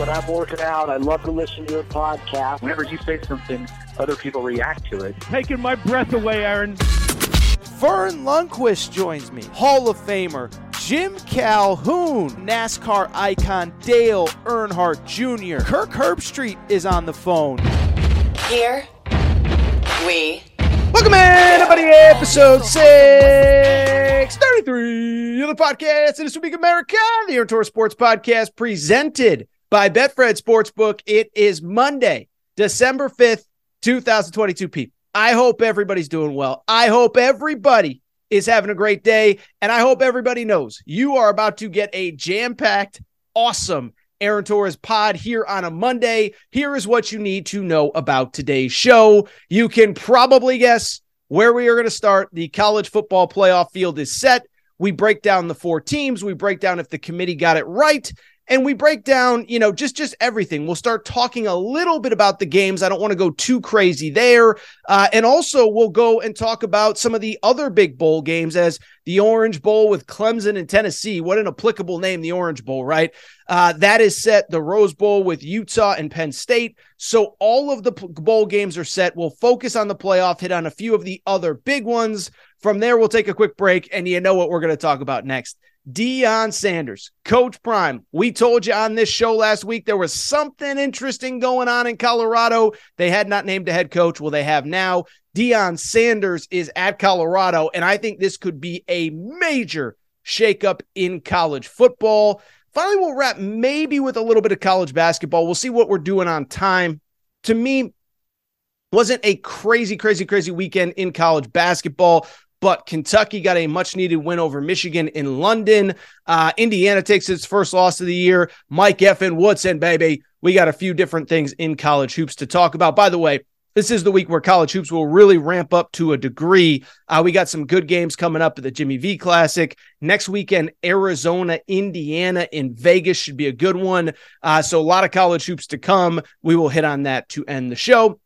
When I'm working out. I love to listen to your podcast. Whenever you say something, other people react to it. Taking my breath away, Aaron. Verne Lundquist joins me. Hall of Famer Jim Calhoun, NASCAR icon Dale Earnhardt Jr. Kirk Herbstreit is on the phone. Here we Welcome in, everybody, episode 633 of the podcast. and It is Week America, the Aaron Torres Sports Podcast, presented by Betfred Sportsbook. It is Monday, December 5th, 2022, people. I hope everybody's doing well. I hope everybody is having a great day. And I hope everybody knows you are about to get a jam packed, awesome Aaron Torres pod here on a Monday. Here is what you need to know about today's show. You can probably guess where we are going to start. The college football playoff field is set. We break down the four teams. We break down if the committee got it right and we break down, you know, just just everything. We'll start talking a little bit about the games. I don't want to go too crazy there, uh, and also we'll go and talk about some of the other big bowl games, as the Orange Bowl with Clemson and Tennessee. What an applicable name, the Orange Bowl, right? Uh, that is set. The Rose Bowl with Utah and Penn State. So all of the bowl games are set. We'll focus on the playoff, hit on a few of the other big ones. From there, we'll take a quick break, and you know what we're going to talk about next. Deion Sanders, Coach Prime. We told you on this show last week there was something interesting going on in Colorado. They had not named a head coach. Well, they have now. Deion Sanders is at Colorado, and I think this could be a major shakeup in college football. Finally, we'll wrap maybe with a little bit of college basketball. We'll see what we're doing on time. To me, wasn't a crazy, crazy, crazy weekend in college basketball but Kentucky got a much needed win over Michigan in London. Uh, Indiana takes its first loss of the year. Mike F. Woodson, baby. We got a few different things in college hoops to talk about. By the way, this is the week where college hoops will really ramp up to a degree. Uh, we got some good games coming up at the Jimmy V Classic. Next weekend, Arizona, Indiana in Vegas should be a good one. Uh, so, a lot of college hoops to come. We will hit on that to end the show.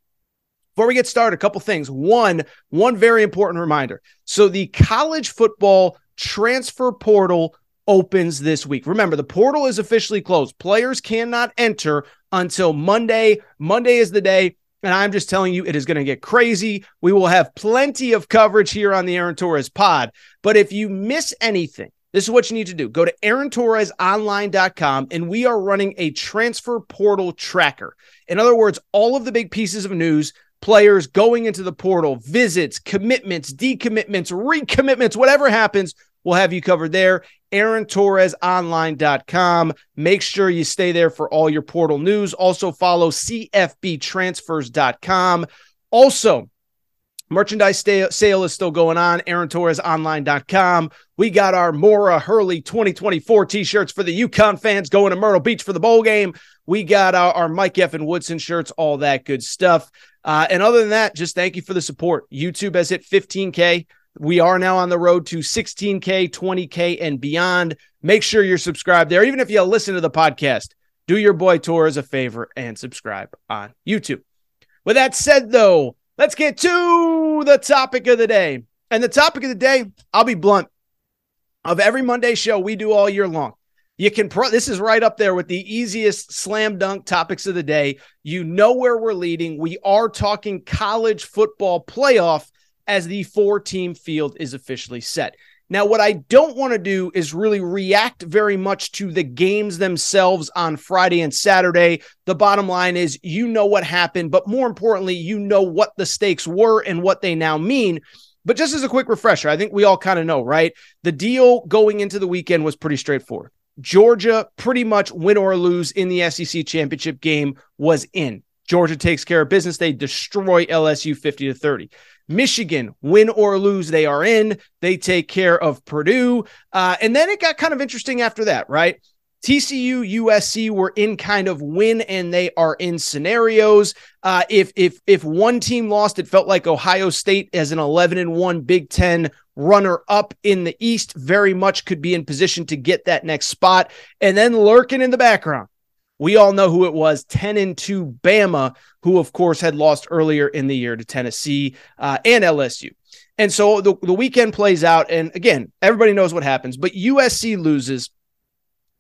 Before we get started, a couple things. One, one very important reminder. So the college football transfer portal opens this week. Remember, the portal is officially closed. Players cannot enter until Monday. Monday is the day. And I'm just telling you, it is going to get crazy. We will have plenty of coverage here on the Aaron Torres pod. But if you miss anything, this is what you need to do. Go to AaronTorresOnline.com and we are running a transfer portal tracker. In other words, all of the big pieces of news players going into the portal, visits, commitments, decommitments, recommitments, whatever happens, we'll have you covered there. AaronTorresOnline.com. Make sure you stay there for all your portal news. Also follow CFBTransfers.com. Also, merchandise sale is still going on. Aaron Torres AaronTorresOnline.com. We got our Mora Hurley 2024 t-shirts for the UConn fans going to Myrtle Beach for the bowl game. We got our, our Mike F. and Woodson shirts, all that good stuff. Uh, and other than that, just thank you for the support. YouTube has hit 15K. We are now on the road to 16K, 20K, and beyond. Make sure you're subscribed there. Even if you listen to the podcast, do your boy Torres a favor and subscribe on YouTube. With that said, though, let's get to the topic of the day. And the topic of the day, I'll be blunt. Of every Monday show we do all year long, you can pro this is right up there with the easiest slam dunk topics of the day. You know where we're leading. We are talking college football playoff as the four team field is officially set. Now, what I don't want to do is really react very much to the games themselves on Friday and Saturday. The bottom line is, you know what happened, but more importantly, you know what the stakes were and what they now mean. But just as a quick refresher, I think we all kind of know, right? The deal going into the weekend was pretty straightforward. Georgia, pretty much win or lose in the SEC championship game, was in. Georgia takes care of business. They destroy LSU 50 to 30. Michigan, win or lose, they are in. They take care of Purdue. Uh, and then it got kind of interesting after that, right? TCU, USC were in kind of win and they are in scenarios. Uh, if if if one team lost, it felt like Ohio State as an 11 and 1 Big 10 runner up in the East very much could be in position to get that next spot. And then lurking in the background, we all know who it was 10 and 2 Bama, who, of course, had lost earlier in the year to Tennessee uh, and LSU. And so the, the weekend plays out. And again, everybody knows what happens, but USC loses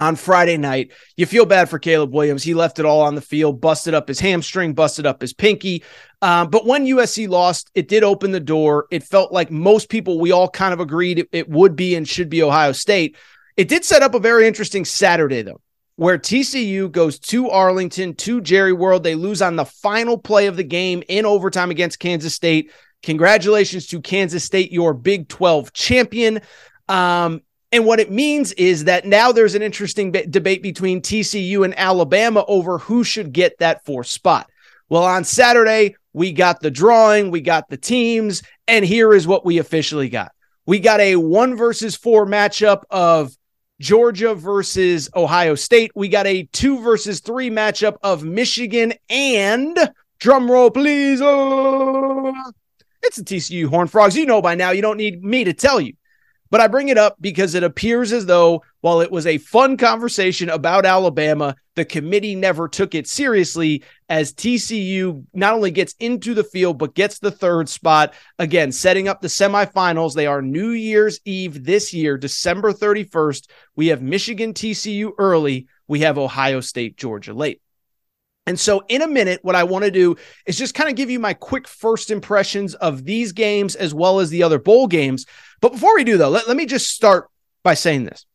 on Friday night. You feel bad for Caleb Williams. He left it all on the field, busted up his hamstring, busted up his pinky. Um, but when USC lost, it did open the door. It felt like most people, we all kind of agreed it, it would be and should be Ohio State. It did set up a very interesting Saturday, though where TCU goes to Arlington to Jerry World. They lose on the final play of the game in overtime against Kansas State. Congratulations to Kansas State, your Big 12 champion. Um, and what it means is that now there's an interesting debate between TCU and Alabama over who should get that fourth spot. Well, on Saturday, we got the drawing, we got the teams, and here is what we officially got. We got a one versus four matchup of Georgia versus Ohio State. We got a two versus three matchup of Michigan and drum roll, please. Oh, it's the TCU Horn Frogs. You know by now. You don't need me to tell you. But I bring it up because it appears as though while it was a fun conversation about Alabama, the committee never took it seriously as TCU not only gets into the field, but gets the third spot. Again, setting up the semifinals. They are New Year's Eve this year, December 31st. We have Michigan TCU early. We have Ohio State, Georgia late. And so, in a minute, what I want to do is just kind of give you my quick first impressions of these games as well as the other bowl games. But before we do, though, let, let me just start by saying this.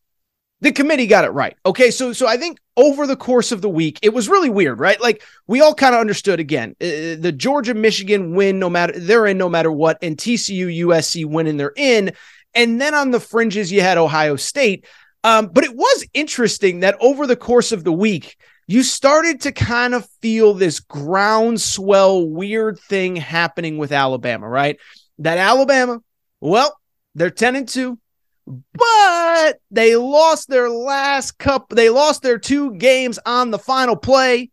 The committee got it right. Okay. So, so I think over the course of the week, it was really weird, right? Like we all kind of understood again uh, the Georgia Michigan win, no matter they're in, no matter what, and TCU USC win and they're in. And then on the fringes, you had Ohio State. Um, but it was interesting that over the course of the week, you started to kind of feel this groundswell weird thing happening with Alabama, right? That Alabama, well, they're 10 and 2, but they lost their last cup. They lost their two games on the final play.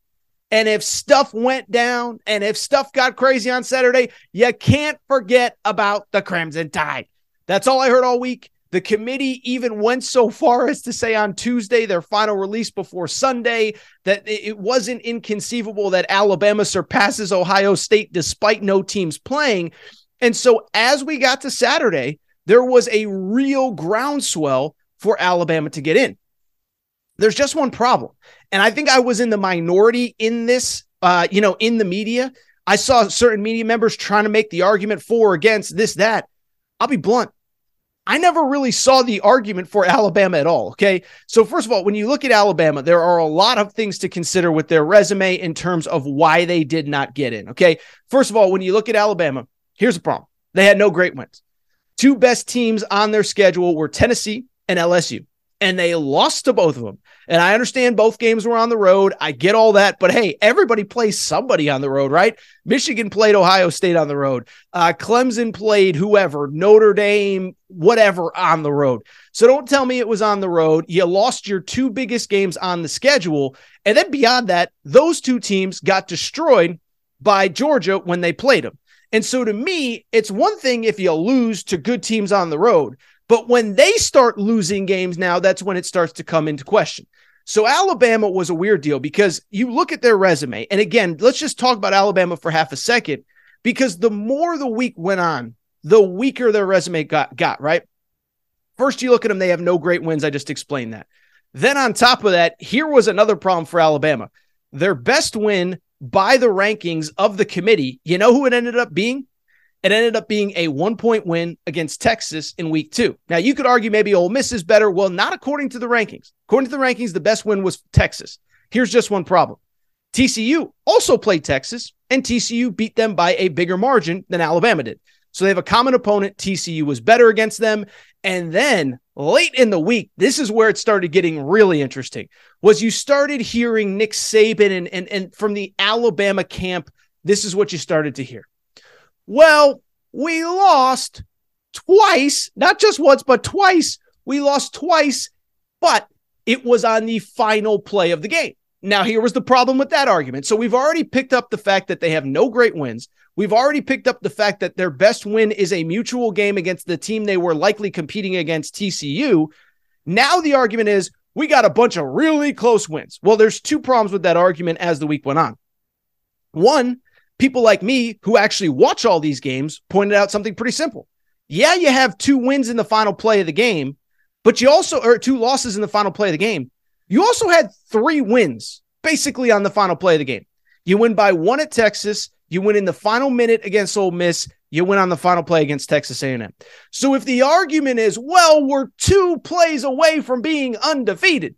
And if stuff went down and if stuff got crazy on Saturday, you can't forget about the Crimson Tide. That's all I heard all week. The committee even went so far as to say on Tuesday, their final release before Sunday, that it wasn't inconceivable that Alabama surpasses Ohio State despite no teams playing. And so as we got to Saturday, there was a real groundswell for Alabama to get in. There's just one problem. And I think I was in the minority in this, uh, you know, in the media. I saw certain media members trying to make the argument for or against this, that. I'll be blunt. I never really saw the argument for Alabama at all. Okay. So, first of all, when you look at Alabama, there are a lot of things to consider with their resume in terms of why they did not get in. Okay. First of all, when you look at Alabama, here's the problem they had no great wins. Two best teams on their schedule were Tennessee and LSU, and they lost to both of them. And I understand both games were on the road. I get all that, but hey, everybody plays somebody on the road, right? Michigan played Ohio State on the road. Uh, Clemson played whoever, Notre Dame, whatever on the road. So don't tell me it was on the road. You lost your two biggest games on the schedule. And then beyond that, those two teams got destroyed by Georgia when they played them. And so to me, it's one thing if you lose to good teams on the road, but when they start losing games now, that's when it starts to come into question. So Alabama was a weird deal because you look at their resume. And again, let's just talk about Alabama for half a second because the more the week went on, the weaker their resume got, got right? First, you look at them, they have no great wins. I just explained that. Then, on top of that, here was another problem for Alabama. Their best win by the rankings of the committee, you know who it ended up being? It ended up being a one point win against Texas in week two. Now, you could argue maybe Ole Miss is better. Well, not according to the rankings. According to the rankings, the best win was Texas. Here's just one problem TCU also played Texas, and TCU beat them by a bigger margin than Alabama did. So they have a common opponent. TCU was better against them. And then late in the week, this is where it started getting really interesting. Was you started hearing Nick Saban and, and, and from the Alabama camp, this is what you started to hear. Well, we lost twice, not just once, but twice. We lost twice, but it was on the final play of the game. Now, here was the problem with that argument. So we've already picked up the fact that they have no great wins. We've already picked up the fact that their best win is a mutual game against the team they were likely competing against, TCU. Now the argument is we got a bunch of really close wins. Well, there's two problems with that argument as the week went on. One, people like me who actually watch all these games pointed out something pretty simple. Yeah, you have two wins in the final play of the game, but you also, or two losses in the final play of the game. You also had three wins basically on the final play of the game. You win by one at Texas. You win in the final minute against Ole Miss. You win on the final play against Texas A&M. So if the argument is, well, we're two plays away from being undefeated,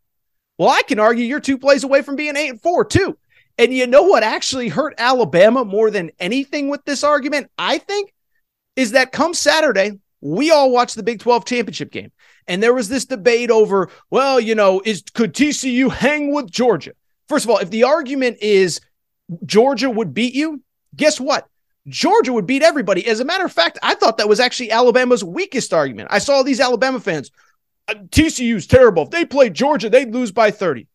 well, I can argue you're two plays away from being eight and four too. And you know what actually hurt Alabama more than anything with this argument? I think is that come Saturday, we all watched the Big 12 championship game. And there was this debate over, well, you know, is could TCU hang with Georgia? First of all, if the argument is Georgia would beat you, guess what? Georgia would beat everybody. As a matter of fact, I thought that was actually Alabama's weakest argument. I saw these Alabama fans. Uh, TCU's terrible. If they played Georgia, they'd lose by 30.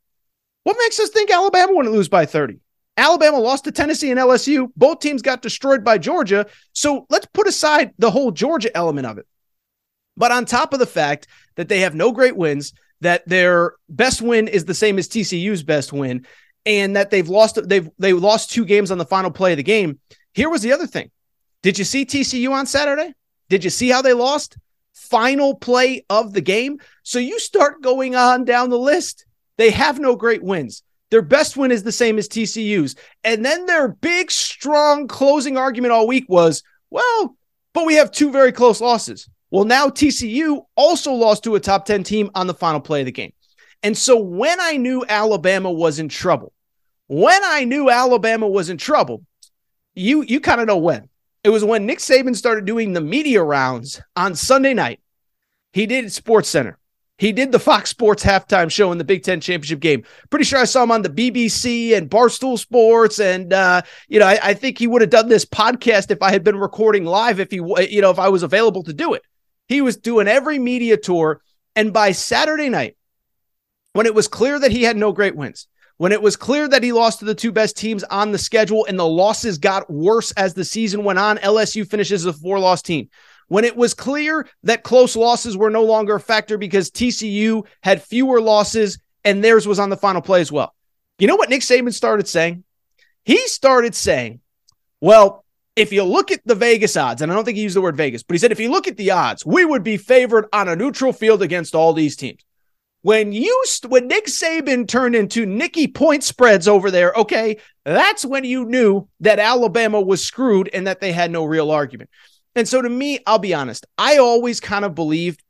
What makes us think Alabama wouldn't lose by 30? Alabama lost to Tennessee and LSU. Both teams got destroyed by Georgia. So let's put aside the whole Georgia element of it. But on top of the fact that they have no great wins, that their best win is the same as TCU's best win, and that they've lost they've they lost two games on the final play of the game. Here was the other thing. Did you see TCU on Saturday? Did you see how they lost? Final play of the game. So you start going on down the list. They have no great wins. Their best win is the same as TCU's. And then their big, strong closing argument all week was, well, but we have two very close losses. Well, now TCU also lost to a top 10 team on the final play of the game. And so when I knew Alabama was in trouble, when I knew Alabama was in trouble, you you kind of know when. It was when Nick Saban started doing the media rounds on Sunday night. He did Sports Center. He did the Fox Sports halftime show in the Big Ten championship game. Pretty sure I saw him on the BBC and Barstool Sports, and uh, you know I, I think he would have done this podcast if I had been recording live. If he, you know, if I was available to do it, he was doing every media tour. And by Saturday night, when it was clear that he had no great wins, when it was clear that he lost to the two best teams on the schedule and the losses got worse as the season went on, LSU finishes a four loss team. When it was clear that close losses were no longer a factor because TCU had fewer losses and theirs was on the final play as well. You know what Nick Saban started saying? He started saying, well, if you look at the Vegas odds, and I don't think he used the word Vegas, but he said, if you look at the odds, we would be favored on a neutral field against all these teams. When you when Nick Saban turned into Nicky point spreads over there, okay, that's when you knew that Alabama was screwed and that they had no real argument. And so to me, I'll be honest, I always kind of believed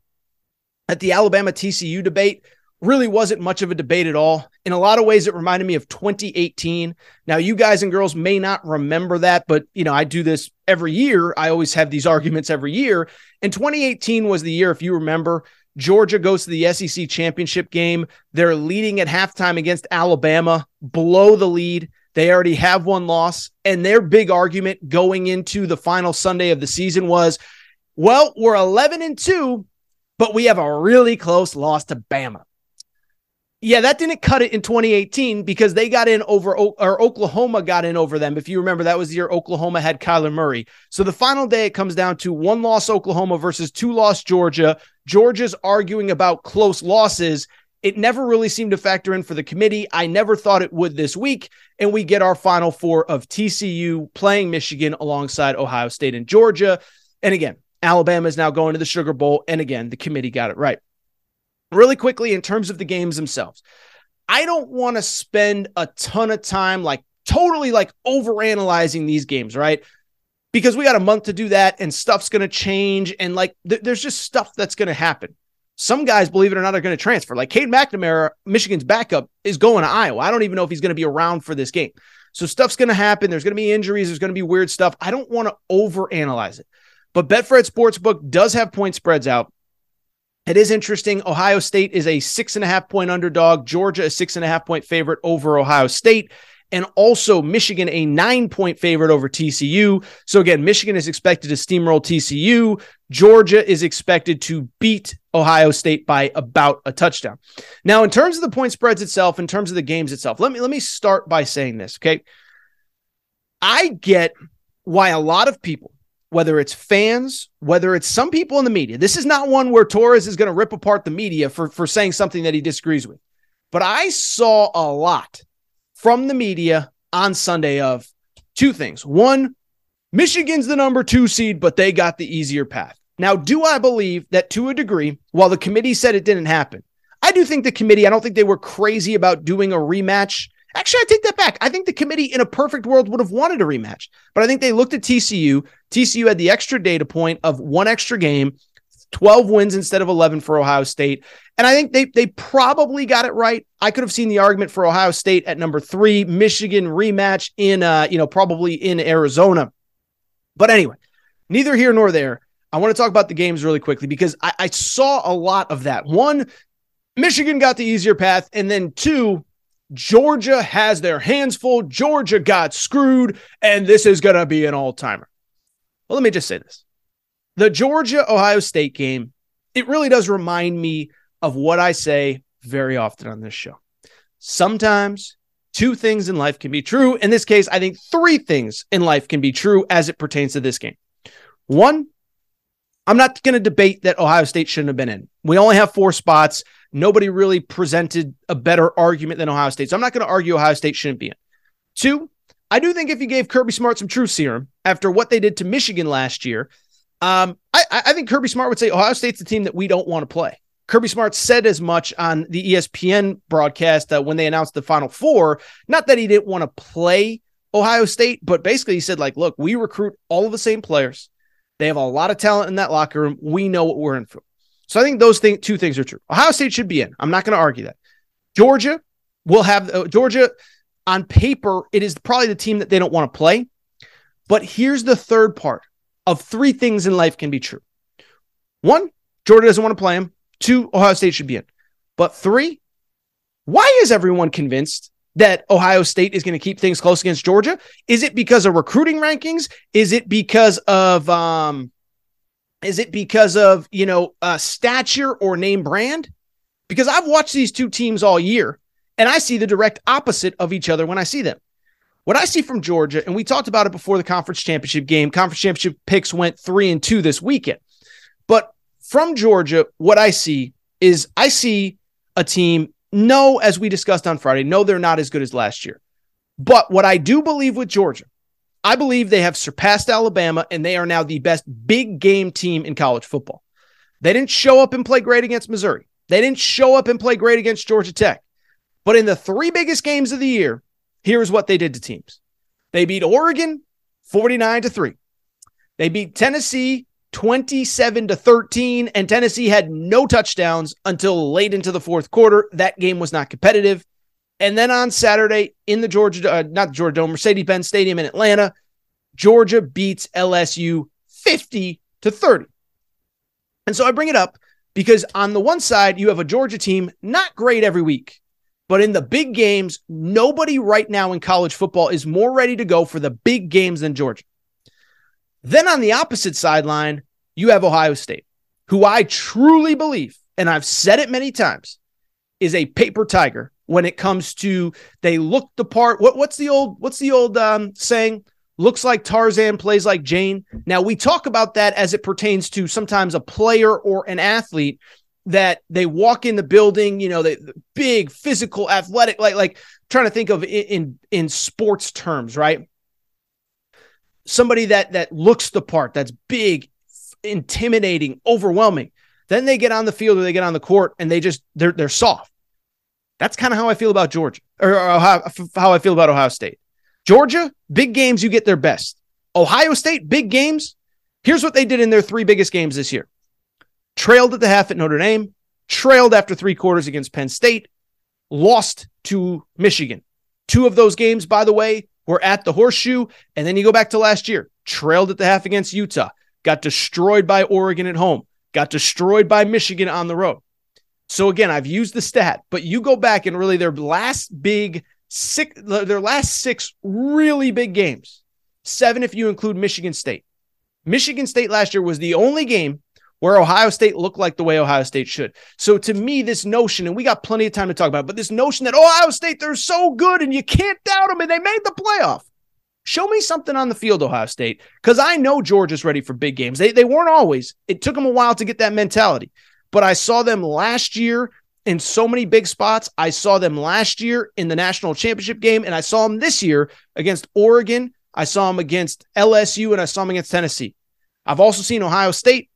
that the Alabama TCU debate really wasn't much of a debate at all. In a lot of ways, it reminded me of 2018. Now, you guys and girls may not remember that, but you know, I do this every year. I always have these arguments every year. And 2018 was the year, if you remember, Georgia goes to the SEC championship game. They're leading at halftime against Alabama, blow the lead. They already have one loss. And their big argument going into the final Sunday of the season was, well, we're 11 and 2, but we have a really close loss to Bama. Yeah, that didn't cut it in 2018 because they got in over, or Oklahoma got in over them. If you remember, that was the year Oklahoma had Kyler Murray. So the final day, it comes down to one loss Oklahoma versus two loss Georgia. Georgia's arguing about close losses. It never really seemed to factor in for the committee. I never thought it would this week. And we get our final four of TCU playing Michigan alongside Ohio State and Georgia. And again, Alabama is now going to the Sugar Bowl. And again, the committee got it right really quickly in terms of the games themselves. I don't want to spend a ton of time like totally like over analyzing these games, right? because we got a month to do that and stuff's going to change. And like, th- there's just stuff that's going to happen. Some guys, believe it or not, are going to transfer. Like Cade McNamara, Michigan's backup, is going to Iowa. I don't even know if he's going to be around for this game. So stuff's going to happen. There's going to be injuries. There's going to be weird stuff. I don't want to overanalyze it. But Betfred Sportsbook does have point spreads out. It is interesting. Ohio State is a six and a half point underdog. Georgia, a six and a half point favorite over Ohio State. And also Michigan, a nine point favorite over TCU. So again, Michigan is expected to steamroll TCU. Georgia is expected to beat Ohio State by about a touchdown. Now, in terms of the point spreads itself, in terms of the games itself, let me let me start by saying this. Okay. I get why a lot of people whether it's fans, whether it's some people in the media. This is not one where Torres is going to rip apart the media for, for saying something that he disagrees with. But I saw a lot from the media on Sunday of two things. One, Michigan's the number two seed, but they got the easier path. Now, do I believe that to a degree, while the committee said it didn't happen, I do think the committee, I don't think they were crazy about doing a rematch Actually, I take that back. I think the committee in a perfect world would have wanted a rematch, but I think they looked at TCU. TCU had the extra data point of one extra game, 12 wins instead of 11 for Ohio State. And I think they they probably got it right. I could have seen the argument for Ohio State at number 3, Michigan rematch in uh, you know, probably in Arizona. But anyway, neither here nor there. I want to talk about the games really quickly because I, I saw a lot of that. One, Michigan got the easier path, and then two, Georgia has their hands full. Georgia got screwed, and this is going to be an all timer. Well, let me just say this the Georgia Ohio State game, it really does remind me of what I say very often on this show. Sometimes two things in life can be true. In this case, I think three things in life can be true as it pertains to this game. One, I'm not going to debate that Ohio State shouldn't have been in. We only have four spots. Nobody really presented a better argument than Ohio State. So I'm not going to argue Ohio State shouldn't be in. Two, I do think if you gave Kirby Smart some true serum after what they did to Michigan last year, um, I, I think Kirby Smart would say Ohio State's the team that we don't want to play. Kirby Smart said as much on the ESPN broadcast uh, when they announced the Final Four. Not that he didn't want to play Ohio State, but basically he said, like, look, we recruit all of the same players. They have a lot of talent in that locker room. We know what we're in for. So I think those two things are true. Ohio State should be in. I'm not going to argue that. Georgia will have uh, Georgia on paper. It is probably the team that they don't want to play. But here's the third part of three things in life can be true. One, Georgia doesn't want to play him. Two, Ohio State should be in. But three, why is everyone convinced that Ohio State is going to keep things close against Georgia? Is it because of recruiting rankings? Is it because of um, is it because of, you know, uh, stature or name brand? Because I've watched these two teams all year and I see the direct opposite of each other when I see them. What I see from Georgia, and we talked about it before the conference championship game, conference championship picks went three and two this weekend. But from Georgia, what I see is I see a team, no, as we discussed on Friday, no, they're not as good as last year. But what I do believe with Georgia I believe they have surpassed Alabama and they are now the best big game team in college football. They didn't show up and play great against Missouri. They didn't show up and play great against Georgia Tech. But in the three biggest games of the year, here's what they did to teams. They beat Oregon 49 to 3. They beat Tennessee 27 to 13 and Tennessee had no touchdowns until late into the fourth quarter. That game was not competitive. And then on Saturday in the Georgia, uh, not the Georgia Dome, Mercedes Benz Stadium in Atlanta, Georgia beats LSU 50 to 30. And so I bring it up because on the one side, you have a Georgia team, not great every week, but in the big games, nobody right now in college football is more ready to go for the big games than Georgia. Then on the opposite sideline, you have Ohio State, who I truly believe, and I've said it many times, is a paper tiger when it comes to they look the part. What what's the old what's the old um, saying? Looks like Tarzan, plays like Jane. Now we talk about that as it pertains to sometimes a player or an athlete that they walk in the building, you know, they big physical, athletic, like like trying to think of in, in in sports terms, right? Somebody that that looks the part, that's big, intimidating, overwhelming. Then they get on the field or they get on the court and they just they're they're soft that's kind of how I feel about Georgia, or, or how I feel about Ohio State. Georgia, big games, you get their best. Ohio State, big games. Here's what they did in their three biggest games this year trailed at the half at Notre Dame, trailed after three quarters against Penn State, lost to Michigan. Two of those games, by the way, were at the horseshoe. And then you go back to last year, trailed at the half against Utah, got destroyed by Oregon at home, got destroyed by Michigan on the road. So again, I've used the stat, but you go back and really their last big six, their last six really big games, seven if you include Michigan State. Michigan State last year was the only game where Ohio State looked like the way Ohio State should. So to me, this notion, and we got plenty of time to talk about, it, but this notion that Ohio State, they're so good and you can't doubt them and they made the playoff. Show me something on the field, Ohio State, because I know Georgia's ready for big games. They, they weren't always. It took them a while to get that mentality. But I saw them last year in so many big spots. I saw them last year in the national championship game, and I saw them this year against Oregon. I saw them against LSU, and I saw them against Tennessee. I've also seen Ohio State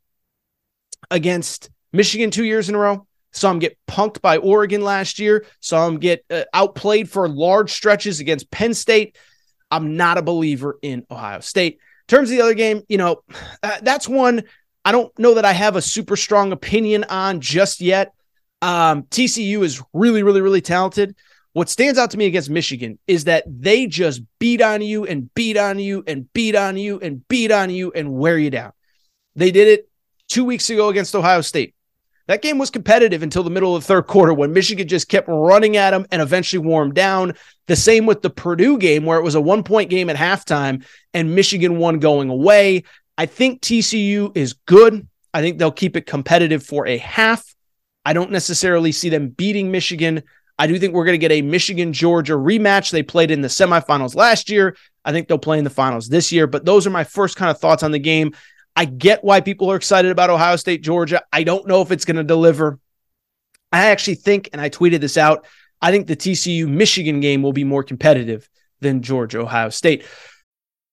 against Michigan two years in a row. Saw him get punked by Oregon last year. Saw him get uh, outplayed for large stretches against Penn State. I'm not a believer in Ohio State. In terms of the other game, you know, uh, that's one I don't know that I have a super strong opinion on just yet. Um, TCU is really, really, really talented. What stands out to me against Michigan is that they just beat on you and beat on you and beat on you and beat on you and wear you down. They did it two weeks ago against Ohio State. That game was competitive until the middle of the third quarter when Michigan just kept running at them and eventually them down. The same with the Purdue game, where it was a one point game at halftime and Michigan won going away. I think TCU is good. I think they'll keep it competitive for a half. I don't necessarily see them beating Michigan. I do think we're going to get a Michigan Georgia rematch. They played in the semifinals last year. I think they'll play in the finals this year. But those are my first kind of thoughts on the game. I get why people are excited about Ohio State, Georgia. I don't know if it's going to deliver. I actually think, and I tweeted this out, I think the TCU Michigan game will be more competitive than Georgia Ohio State.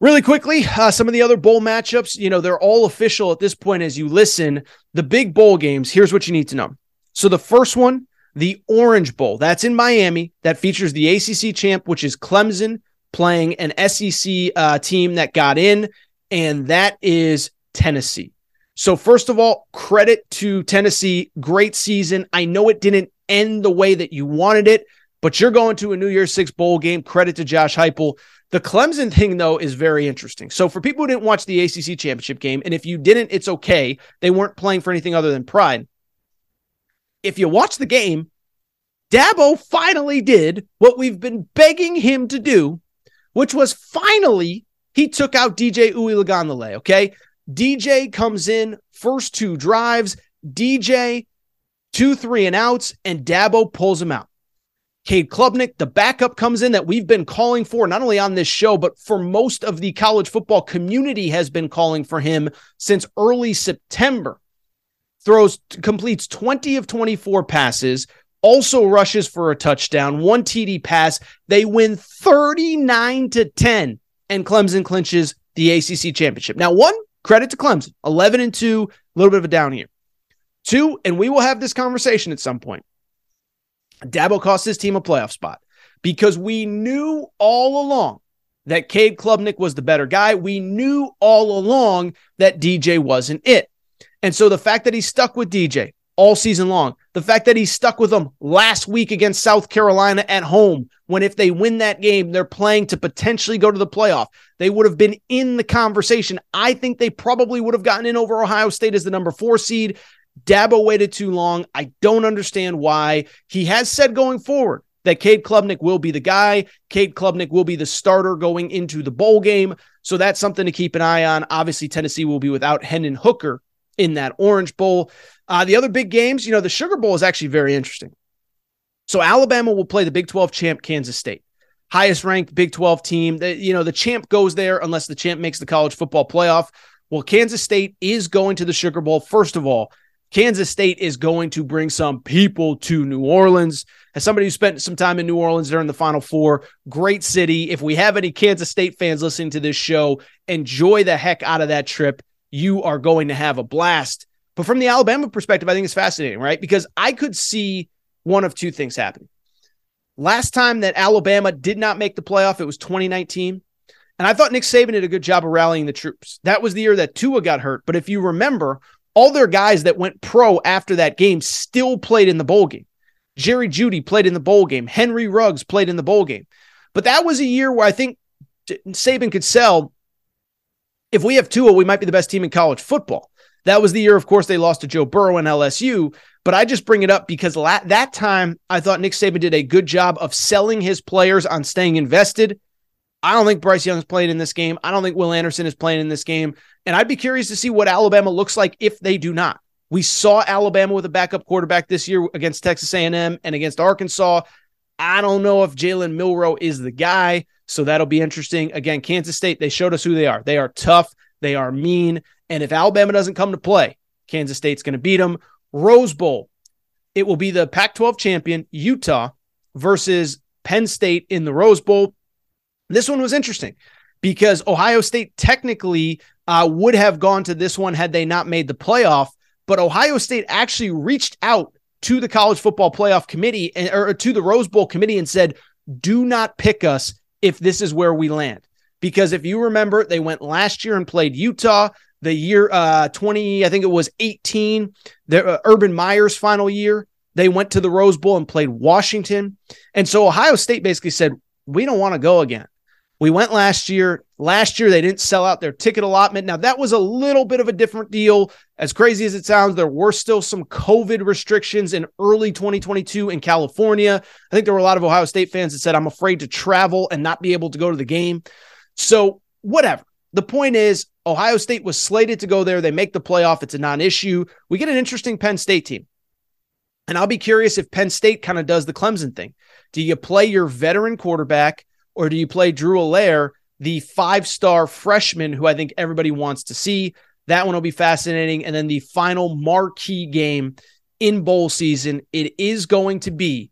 Really quickly, uh, some of the other bowl matchups, you know, they're all official at this point as you listen. The big bowl games, here's what you need to know. So the first one, the Orange Bowl, that's in Miami. That features the ACC champ, which is Clemson, playing an SEC uh, team that got in, and that is Tennessee. So, first of all, credit to Tennessee. Great season. I know it didn't end the way that you wanted it, but you're going to a New Year's Six bowl game. Credit to Josh Heupel. The Clemson thing, though, is very interesting. So, for people who didn't watch the ACC championship game, and if you didn't, it's okay. They weren't playing for anything other than pride. If you watch the game, Dabo finally did what we've been begging him to do, which was finally he took out DJ Uiagalelei. Okay. DJ comes in first two drives, DJ two, three and outs, and Dabo pulls him out. Cade Klubnik, the backup, comes in that we've been calling for, not only on this show, but for most of the college football community has been calling for him since early September. Throws, completes 20 of 24 passes, also rushes for a touchdown, one TD pass. They win 39 to 10, and Clemson clinches the ACC championship. Now, one, credit to Clemson 11 and 2, a little bit of a down year. Two, and we will have this conversation at some point. Dabo cost his team a playoff spot because we knew all along that Cade Klubnik was the better guy. We knew all along that DJ wasn't it. And so the fact that he stuck with DJ all season long. The fact that he stuck with them last week against South Carolina at home, when if they win that game, they're playing to potentially go to the playoff. They would have been in the conversation. I think they probably would have gotten in over Ohio State as the number four seed. Dabo waited too long. I don't understand why. He has said going forward that Cade Klubnik will be the guy. Cade Klubnik will be the starter going into the bowl game. So that's something to keep an eye on. Obviously, Tennessee will be without Hendon Hooker in that Orange Bowl. Uh, the other big games, you know, the Sugar Bowl is actually very interesting. So Alabama will play the Big 12 champ Kansas State, highest ranked Big 12 team. The, you know, the champ goes there unless the champ makes the college football playoff. Well, Kansas State is going to the Sugar Bowl. First of all, Kansas State is going to bring some people to New Orleans. As somebody who spent some time in New Orleans during the Final Four, great city. If we have any Kansas State fans listening to this show, enjoy the heck out of that trip. You are going to have a blast. But from the Alabama perspective, I think it's fascinating, right? Because I could see one of two things happening. Last time that Alabama did not make the playoff, it was 2019. And I thought Nick Saban did a good job of rallying the troops. That was the year that Tua got hurt. But if you remember, all their guys that went pro after that game still played in the bowl game. Jerry Jeudy played in the bowl game. Henry Ruggs played in the bowl game. But that was a year where I think Saban could sell if we have Tua, we might be the best team in college football. That was the year, of course, they lost to Joe Burrow and LSU. But I just bring it up because la- that time I thought Nick Saban did a good job of selling his players on staying invested. I don't think Bryce Young's playing in this game. I don't think Will Anderson is playing in this game. And I'd be curious to see what Alabama looks like if they do not. We saw Alabama with a backup quarterback this year against Texas A&M and against Arkansas. I don't know if Jalen Milroe is the guy, so that'll be interesting. Again, Kansas State, they showed us who they are. They are tough, they are mean, and if Alabama doesn't come to play, Kansas State's going to beat them. Rose Bowl, it will be the Pac 12 champion, Utah, versus Penn State in the Rose Bowl. This one was interesting because Ohio State technically uh, would have gone to this one had they not made the playoff, but Ohio State actually reached out to the college football playoff committee and, or to the Rose Bowl committee and said, do not pick us if this is where we land. Because if you remember, they went last year and played Utah the year uh 20 i think it was 18 the uh, urban meyer's final year they went to the rose bowl and played washington and so ohio state basically said we don't want to go again we went last year last year they didn't sell out their ticket allotment now that was a little bit of a different deal as crazy as it sounds there were still some covid restrictions in early 2022 in california i think there were a lot of ohio state fans that said i'm afraid to travel and not be able to go to the game so whatever the point is, Ohio State was slated to go there. They make the playoff. It's a non issue. We get an interesting Penn State team. And I'll be curious if Penn State kind of does the Clemson thing. Do you play your veteran quarterback or do you play Drew Allar, the five star freshman who I think everybody wants to see? That one will be fascinating. And then the final marquee game in bowl season, it is going to be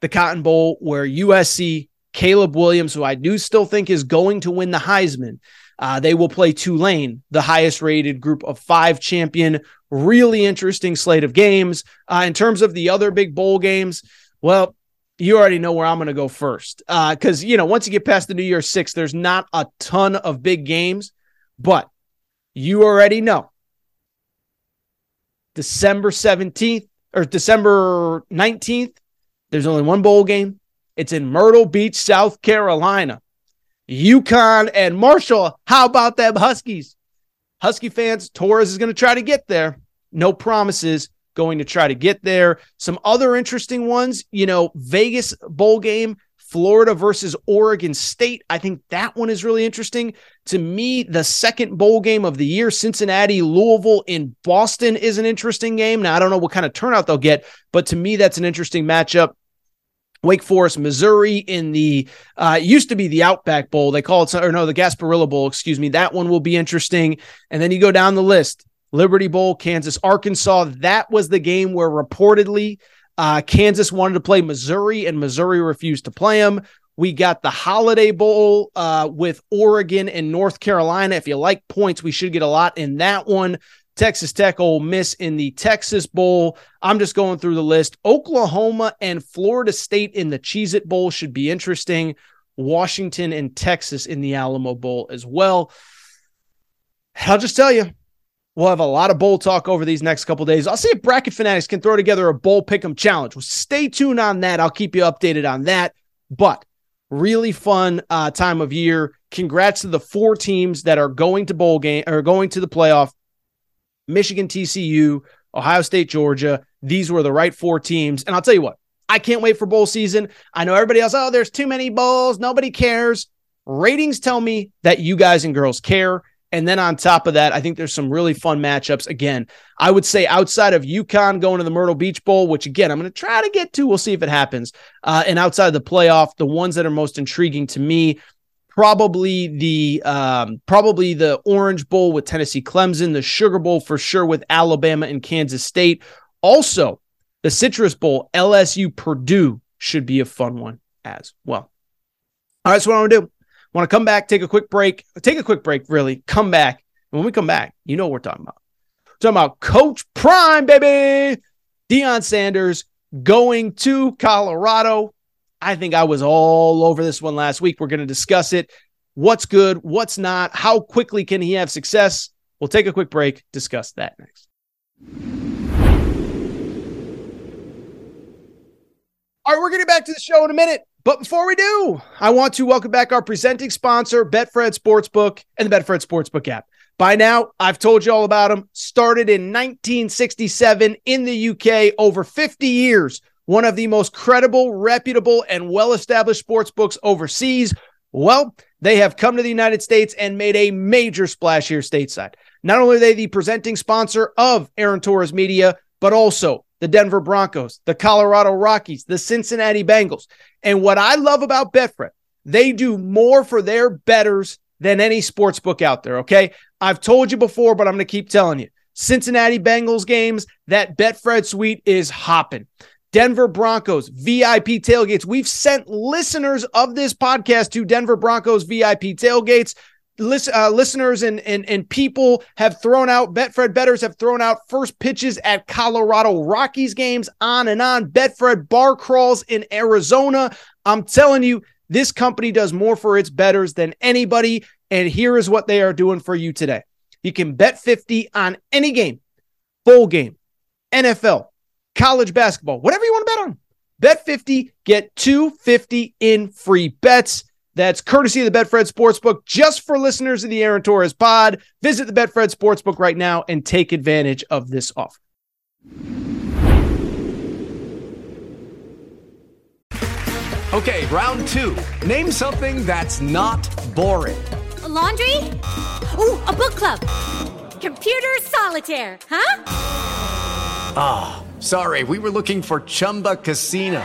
the Cotton Bowl where USC, Caleb Williams, who I do still think is going to win the Heisman, uh, they will play Tulane, the highest rated group of five champion. Really interesting slate of games. Uh, in terms of the other big bowl games, well, you already know where I'm going to go first. Because, uh, you know, once you get past the New Year's Six, there's not a ton of big games, but you already know December 17th or December 19th, there's only one bowl game. It's in Myrtle Beach, South Carolina. UConn and Marshall. How about them Huskies? Husky fans, Torres is going to try to get there. No promises. Going to try to get there. Some other interesting ones, you know, Vegas bowl game, Florida versus Oregon State. I think that one is really interesting. To me, the second bowl game of the year, Cincinnati, Louisville in Boston, is an interesting game. Now, I don't know what kind of turnout they'll get, but to me, that's an interesting matchup. Wake Forest, Missouri in the uh, used to be the Outback Bowl. They call it or no, the Gasparilla Bowl. Excuse me. That one will be interesting. And then you go down the list: Liberty Bowl, Kansas, Arkansas. That was the game where reportedly uh, Kansas wanted to play Missouri, and Missouri refused to play them. We got the Holiday Bowl uh, with Oregon and North Carolina. If you like points, we should get a lot in that one. Texas Tech, Ole Miss in the Texas Bowl. I'm just going through the list. Oklahoma and Florida State in the Cheez It Bowl should be interesting. Washington and Texas in the Alamo Bowl as well. I'll just tell you, We'll have a lot of bowl talk over these next couple days. I'll see if Bracket Fanatics can throw together a bowl pick'em challenge. Well, stay tuned on that. I'll keep you updated on that. But really fun uh, time of year. Congrats to the four teams that are going to bowl game or going to the playoff. Michigan, TCU, Ohio State, Georgia. These were the right four teams. And I'll tell you what, I can't wait for bowl season. I know everybody else, oh, there's too many bowls. Nobody cares. Ratings tell me that you guys and girls care. And then on top of that, I think there's some really fun matchups. Again, I would say outside of UConn going to the Myrtle Beach Bowl, which again, I'm going to try to get to. We'll see if it happens. Uh, and outside of the playoff, the ones that are most intriguing to me, probably the um, probably the Orange Bowl with Tennessee Clemson, the Sugar Bowl for sure with Alabama and Kansas State. Also, the Citrus Bowl, LSU Purdue should be a fun one as well. All right, so what I'm gonna do Want to come back, take a quick break, take a quick break, really, come back. And when we come back, you know what we're talking about. We're talking about Coach Prime, baby. Deion Sanders going to Colorado. I think I was all over this one last week. We're going to discuss it. What's good? What's not? How quickly can he have success? We'll take a quick break, discuss that next. All right, we're getting back to the show in a minute. But before we do, I want to welcome back our presenting sponsor, Betfred Sportsbook and the Betfred Sportsbook app. By now, I've told you all about them. Started in 1967 in the UK, over 50 years, one of the most credible, reputable, and well established sports books overseas. Well, they have come to the United States and made a major splash here stateside. Not only are they the presenting sponsor of Aaron Torres Media, but also the Denver Broncos, the Colorado Rockies, the Cincinnati Bengals. And what I love about Betfred, they do more for their bettors than any sports book out there. Okay. I've told you before, but I'm going to keep telling you Cincinnati Bengals games, that Betfred suite is hopping. Denver Broncos VIP tailgates. We've sent listeners of this podcast to Denver Broncos VIP tailgates listen, uh, listeners and, and and people have thrown out Betfred bettors have thrown out first pitches at Colorado Rockies games on and on. Betfred bar crawls in Arizona. I'm telling you, this company does more for its bettors than anybody. And here is what they are doing for you today. You can bet 50 on any game, bowl game, NFL, college basketball, whatever you want to bet on. Bet 50, get 250 in free bets. That's courtesy of the Betfred Sportsbook, just for listeners of the Aaron Torres pod. Visit the Betfred Sportsbook right now and take advantage of this offer. Okay, round two. Name something that's not boring. A laundry? Ooh, a book club. Computer solitaire, huh? Ah, oh, sorry, we were looking for Chumba Casino.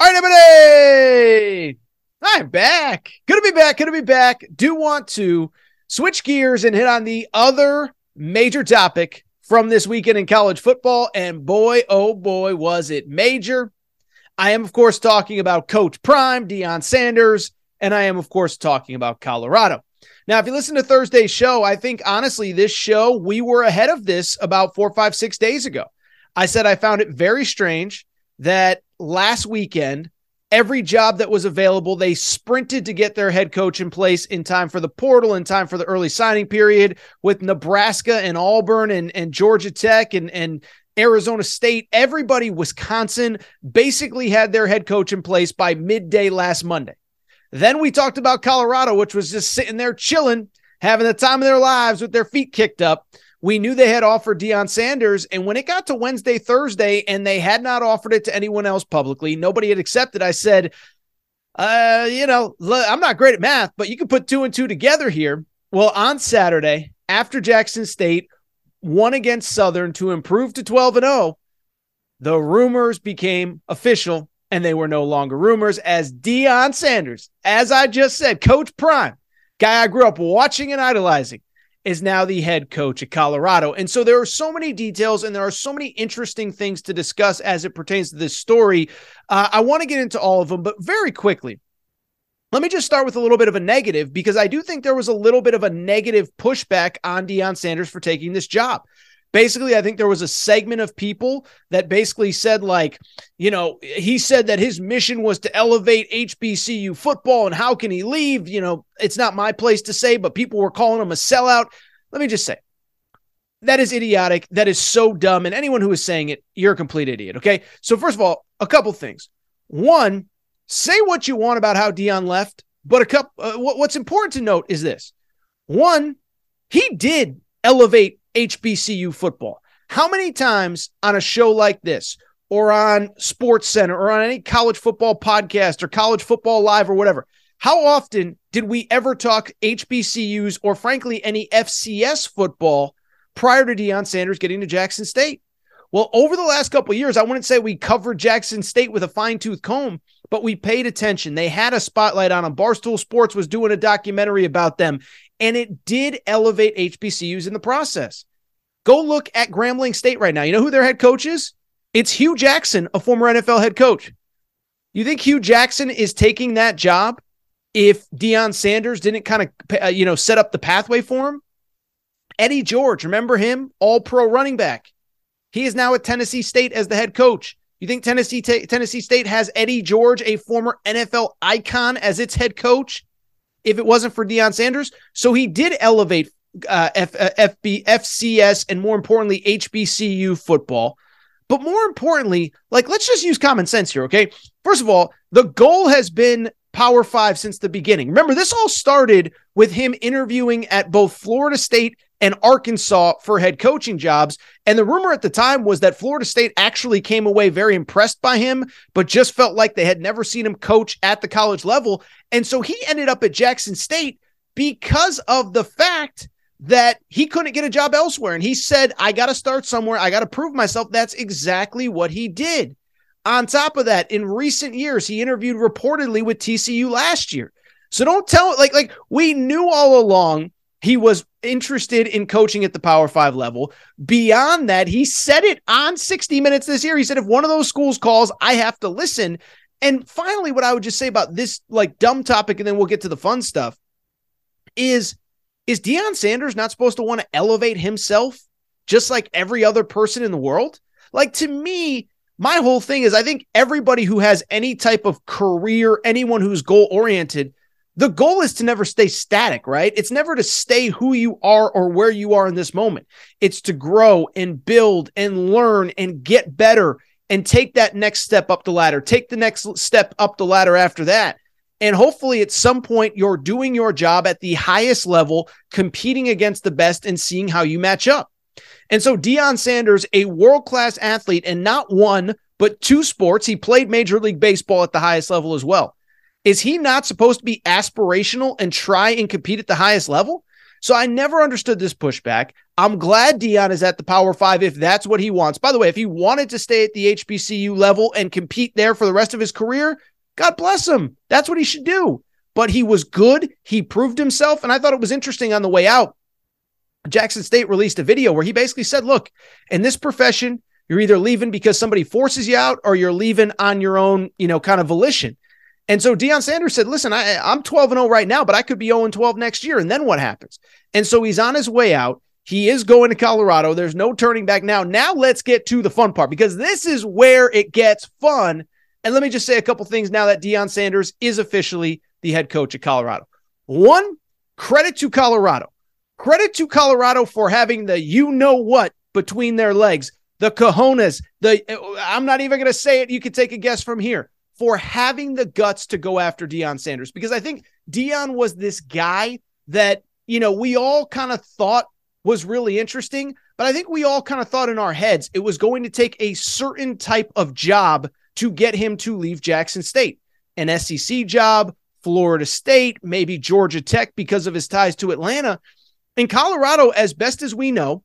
All right, everybody. I'm back. To be back. To be back. Do want to switch gears and hit on the other major topic from this weekend in college football. And boy, oh boy, was it major. I am, of course, talking about Coach Prime, Deion Sanders, and I am, of course, talking about Colorado. Now, if you listen to Thursday's show, I think honestly, this show, we were ahead of this about four, five, six days ago. I said I found it very strange that last weekend every job that was available. They sprinted to get their head coach in place in time for the portal, in time for the early signing period with Nebraska and Auburn and, and Georgia Tech and, and Arizona State. Everybody, Wisconsin, basically had their head coach in place by midday last Monday. Then we talked about Colorado, which was just sitting there chilling, having the time of their lives with their feet kicked up. We knew they had offered Deion Sanders. And when it got to Wednesday, Thursday, and they had not offered it to anyone else publicly, nobody had accepted. I said, uh, you know, I'm not great at math, but you can put two and two together here. Well, on Saturday, after Jackson State won against Southern to improve to 12 and 0, the rumors became official and they were no longer rumors as Deion Sanders, as I just said, Coach Prime, guy I grew up watching and idolizing, is now the head coach at Colorado. And so there are so many details and there are so many interesting things to discuss as it pertains to this story. Uh, I want to get into all of them, but very quickly. Let me just start with a little bit of a negative because I do think there was a little bit of a negative pushback on Deion Sanders for taking this job basically i think there was a segment of people that basically said like you know he said that his mission was to elevate hbcu football and how can he leave? You know it's not my place to say but people were calling him a sellout. Let me just say that is idiotic. That is so dumb. And anyone who is saying it you're a complete idiot okay? So first of all a couple things. One say what you want about how Deion left but a couple uh, what's important to note is this. One he did elevate HBCU football. How many times on a show like this or on SportsCenter or on any college football podcast or college football live or whatever, how often did we ever talk HBCUs or frankly any FCS football prior to Deion Sanders getting to Jackson State? Well, over the last couple years, I wouldn't say we covered Jackson State with a fine tooth comb, but we paid attention. They had a spotlight on them. Barstool Sports was doing a documentary about them, and it did elevate HBCUs in the process. Go look at Grambling State right now. You know who their head coach is? It's Hue Jackson, a former NFL head coach. You think Hue Jackson is taking that job if Deion Sanders didn't kind of, uh, you know, set up the pathway for him? Eddie George, remember him? All pro running back. He is now at Tennessee State as the head coach. You think Tennessee t- Tennessee State has Eddie George, a former NFL icon, as its head coach? If it wasn't for Deion Sanders, so he did elevate uh, F- uh, FB, FCS, and more importantly, HBCU football. But more importantly, like let's just use common sense here, okay? First of all, the goal has been Power Five since the beginning. Remember, this all started with him interviewing at both Florida State and Arkansas for head coaching jobs. And the rumor at the time was that Florida State actually came away very impressed by him, but just felt like they had never seen him coach at the college level. And so he ended up at Jackson State because of the fact that he couldn't get a job elsewhere. And he said, I got to start somewhere. I got to prove myself. That's exactly what he did. On top of that, in recent years, he interviewed reportedly with TCU last year. So don't tell it like like we knew all along he was interested in coaching at the Power 5 level. Beyond that, he said it on 60 minutes this year. He said if one of those schools calls, I have to listen. And finally what I would just say about this like dumb topic and then we'll get to the fun stuff is is Deion Sanders not supposed to want to elevate himself just like every other person in the world? Like to me, my whole thing is I think everybody who has any type of career, anyone who's goal oriented, the goal is to never stay static, right? It's never to stay who you are or where you are in this moment. It's to grow and build and learn and get better and take that next step up the ladder, take the next step up the ladder after that. And hopefully, at some point, you're doing your job at the highest level, competing against the best and seeing how you match up. And so, Deion Sanders, a world class athlete and not one, but two sports, he played Major League Baseball at the highest level as well. Is he not supposed to be aspirational and try and compete at the highest level? So I never understood this pushback. I'm glad Deion is at the Power Five if that's what he wants. By the way, if he wanted to stay at the HBCU level and compete there for the rest of his career, God bless him. That's what he should do. But he was good. He proved himself. And I thought it was interesting on the way out. Jackson State released a video where he basically said, look, in this profession, you're either leaving because somebody forces you out or you're leaving on your own, you know, kind of volition. And so Deion Sanders said, listen, I, I'm 12 and 0 right now, but I could be 0 and 12 next year. And then what happens? And so he's on his way out. He is going to Colorado. There's no turning back now. Now let's get to the fun part because this is where it gets fun And let me just say a couple things now that Deion Sanders is officially the head coach of Colorado. One, credit to Colorado. Credit to Colorado for having the you know what between their legs, the cojones, the I'm not even going to say it. You can take a guess from here for having the guts to go after Deion Sanders because I think Deion was this guy that, you know, we all kind of thought was really interesting, but I think we all kind of thought in our heads it was going to take a certain type of job to get him to leave Jackson State. An SEC job, Florida State, maybe Georgia Tech because of his ties to Atlanta. In Colorado, as best as we know,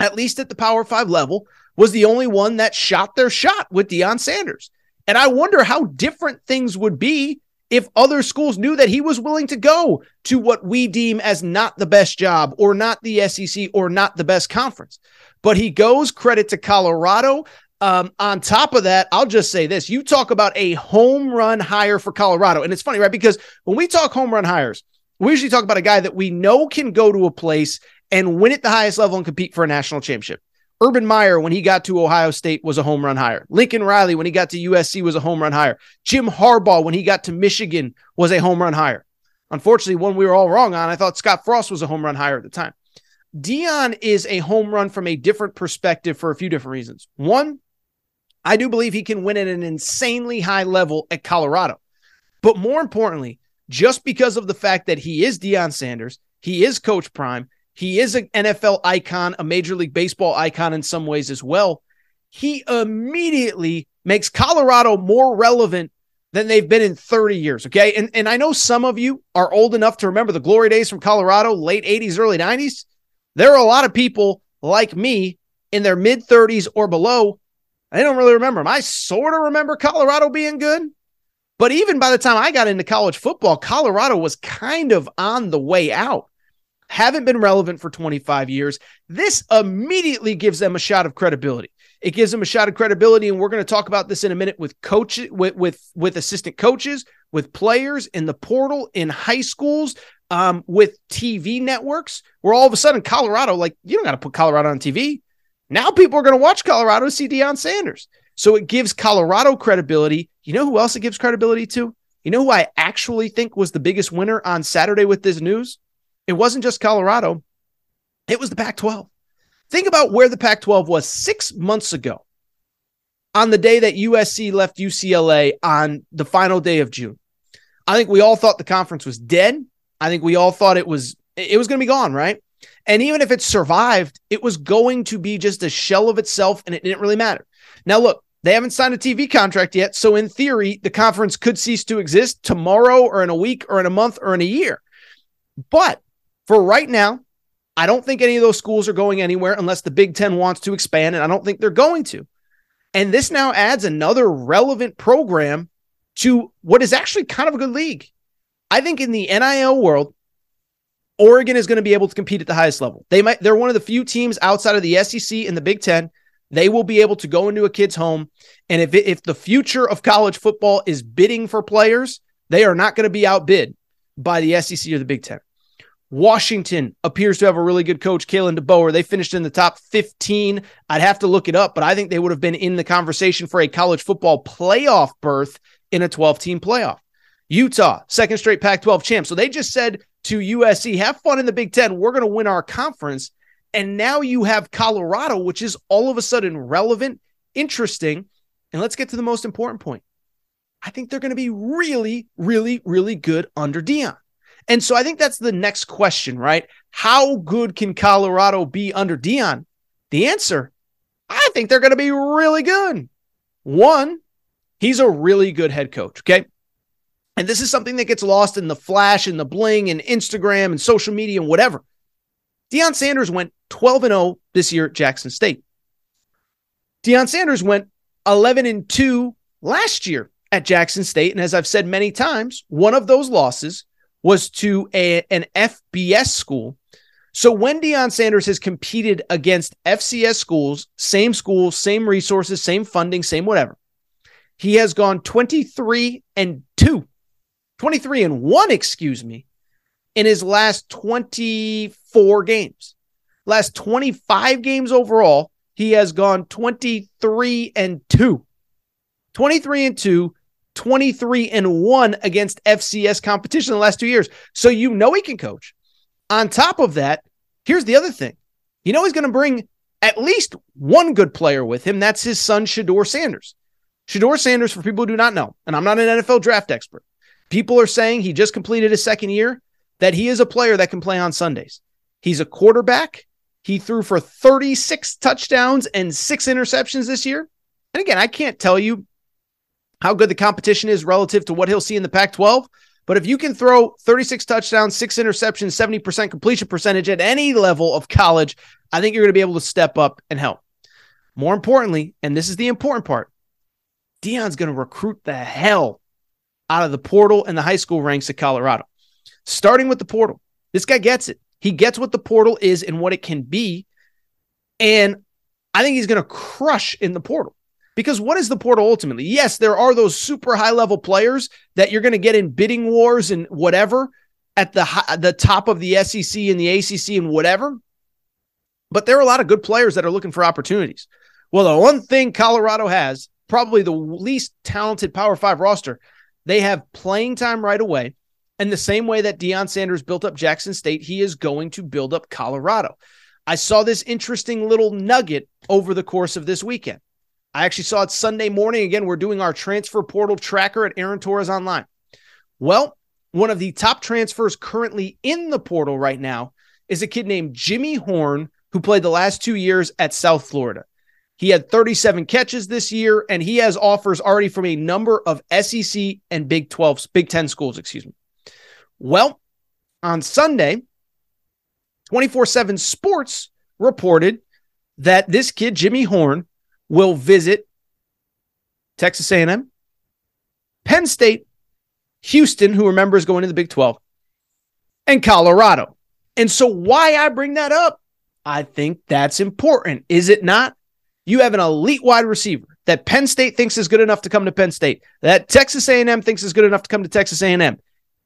at least at the Power Five level, was the only one that shot their shot with Deion Sanders. And I wonder how different things would be if other schools knew that he was willing to go to what we deem as not the best job or not the SEC or not the best conference. But he goes, credit to Colorado. Um, on top of that, I'll just say this you talk about a home run hire for Colorado. And it's funny, right? Because when we talk home run hires, we usually talk about a guy that we know can go to a place and win at the highest level and compete for a national championship. Urban Meyer, when he got to Ohio State, was a home run hire. Lincoln Riley, when he got to USC, was a home run hire. Jim Harbaugh, when he got to Michigan, was a home run hire. Unfortunately, one we were all wrong on, I thought Scott Frost was a home run hire at the time. Deion is a home run from a different perspective for a few different reasons. One, I do believe he can win at an insanely high level at Colorado. But more importantly, just because of the fact that he is Deion Sanders, he is Coach Prime, he is an NFL icon, a Major League Baseball icon in some ways as well. He immediately makes Colorado more relevant than they've been in 30 years. Okay. And, and I know some of you are old enough to remember the glory days from Colorado, late 80s, early 90s. There are a lot of people like me in their mid 30s or below I don't really remember them. I sort of remember Colorado being good. But even by the time I got into college football, Colorado was kind of on the way out. Haven't been relevant for 25 years. This immediately gives them a shot of credibility. It gives them a shot of credibility, and we're going to talk about this in a minute with coaches, with with with assistant coaches, with players in the portal, in high schools, um, with TV networks. Where all of a sudden Colorado, like you don't got to put Colorado on TV. Now people are going to watch Colorado see Deion Sanders. So it gives Colorado credibility. You know who else it gives credibility to? You know who I actually think was the biggest winner on Saturday with this news? It wasn't just Colorado, it was the Pac 12. Think about where the Pac 12 was six months ago on the day that USC left UCLA on the final day of June. I think we all thought the conference was dead. I think we all thought it was it was going to be gone, right? And even if it survived, it was going to be just a shell of itself and it didn't really matter. Now, look, they haven't signed a TV contract yet. So, in theory, the conference could cease to exist tomorrow or in a week or in a month or in a year. But for right now, I don't think any of those schools are going anywhere unless the Big Ten wants to expand. And I don't think they're going to. And this now adds another relevant program to what is actually kind of a good league. I think in the NIL world, Oregon is going to be able to compete at the highest level. They might they're one of the few teams outside of the SEC and the Big 10 they will be able to go into a kid's home and if if the future of college football is bidding for players, they are not going to be outbid by the SEC or the Big 10. Washington appears to have a really good coach, Kalen DeBoer. They finished in the top 15. I'd have to look it up, but I think they would have been in the conversation for a college football playoff berth in a 12 team playoff. Utah, second straight Pac 12 champ. So they just said to USC, have fun in the Big Ten. We're going to win our conference. And now you have Colorado, which is all of a sudden relevant, interesting. And let's get to the most important point. I think they're going to be really, really, really good under Deion. And so I think that's the next question, right? How good can Colorado be under Deion? The answer, I think they're going to be really good. One, he's a really good head coach. Okay. And this is something that gets lost in the flash and the bling and Instagram and social media and whatever. Deion Sanders went 12 and 0 this year at Jackson State. Deion Sanders went 11 and 2 last year at Jackson State. And as I've said many times, one of those losses was to a, an FBS school. So when Deion Sanders has competed against FCS schools, same schools, same resources, same funding, same whatever, he has gone 23 and 2 23 and 1, excuse me, in his last 24 games. Last 25 games overall, he has gone 23 and 2. 23 and 2, 23 and 1 against FCS competition in the last two years. So you know he can coach. On top of that, here's the other thing. You know he's going to bring at least one good player with him. That's his son, Shedeur Sanders. Shedeur Sanders, for people who do not know, and I'm not an NFL draft expert, people are saying he just completed his second year, that he is a player that can play on Sundays. He's a quarterback. He threw for 36 touchdowns and six interceptions this year. And again, I can't tell you how good the competition is relative to what he'll see in the Pac 12. But if you can throw 36 touchdowns, six interceptions, 70% completion percentage at any level of college, I think you're going to be able to step up and help. More importantly, and this is the important part, Deion's going to recruit the hell out of the portal and the high school ranks at Colorado. Starting with the portal, this guy gets it. He gets what the portal is and what it can be. And I think he's going to crush in the portal. Because what is the portal ultimately? Yes, there are those super high level players that you're going to get in bidding wars and whatever at the high, the top of the SEC and the ACC and whatever. But there are a lot of good players that are looking for opportunities. Well, the one thing Colorado has, probably the least talented Power 5 roster, they have playing time right away. And the same way that Deion Sanders built up Jackson State, he is going to build up Colorado. I saw this interesting little nugget over the course of this weekend. I actually saw it Sunday morning. Again, we're doing our transfer portal tracker at Aaron Torres Online. Well, one of the top transfers currently in the portal right now is a kid named Jimmy Horn, who played the last two years at South Florida. He had 37 catches this year, and he has offers already from a number of SEC and Big 12, Big 10 schools, excuse me. Well, on Sunday, 24 7 Sports reported that this kid, Jimmy Horn, will visit Texas A&M, Penn State, Houston, who remember is going to the Big 12, and Colorado. And so why I bring that up, I think that's important. Is it not? You have an elite wide receiver that Penn State thinks is good enough to come to Penn State, that Texas A&M thinks is good enough to come to Texas A&M,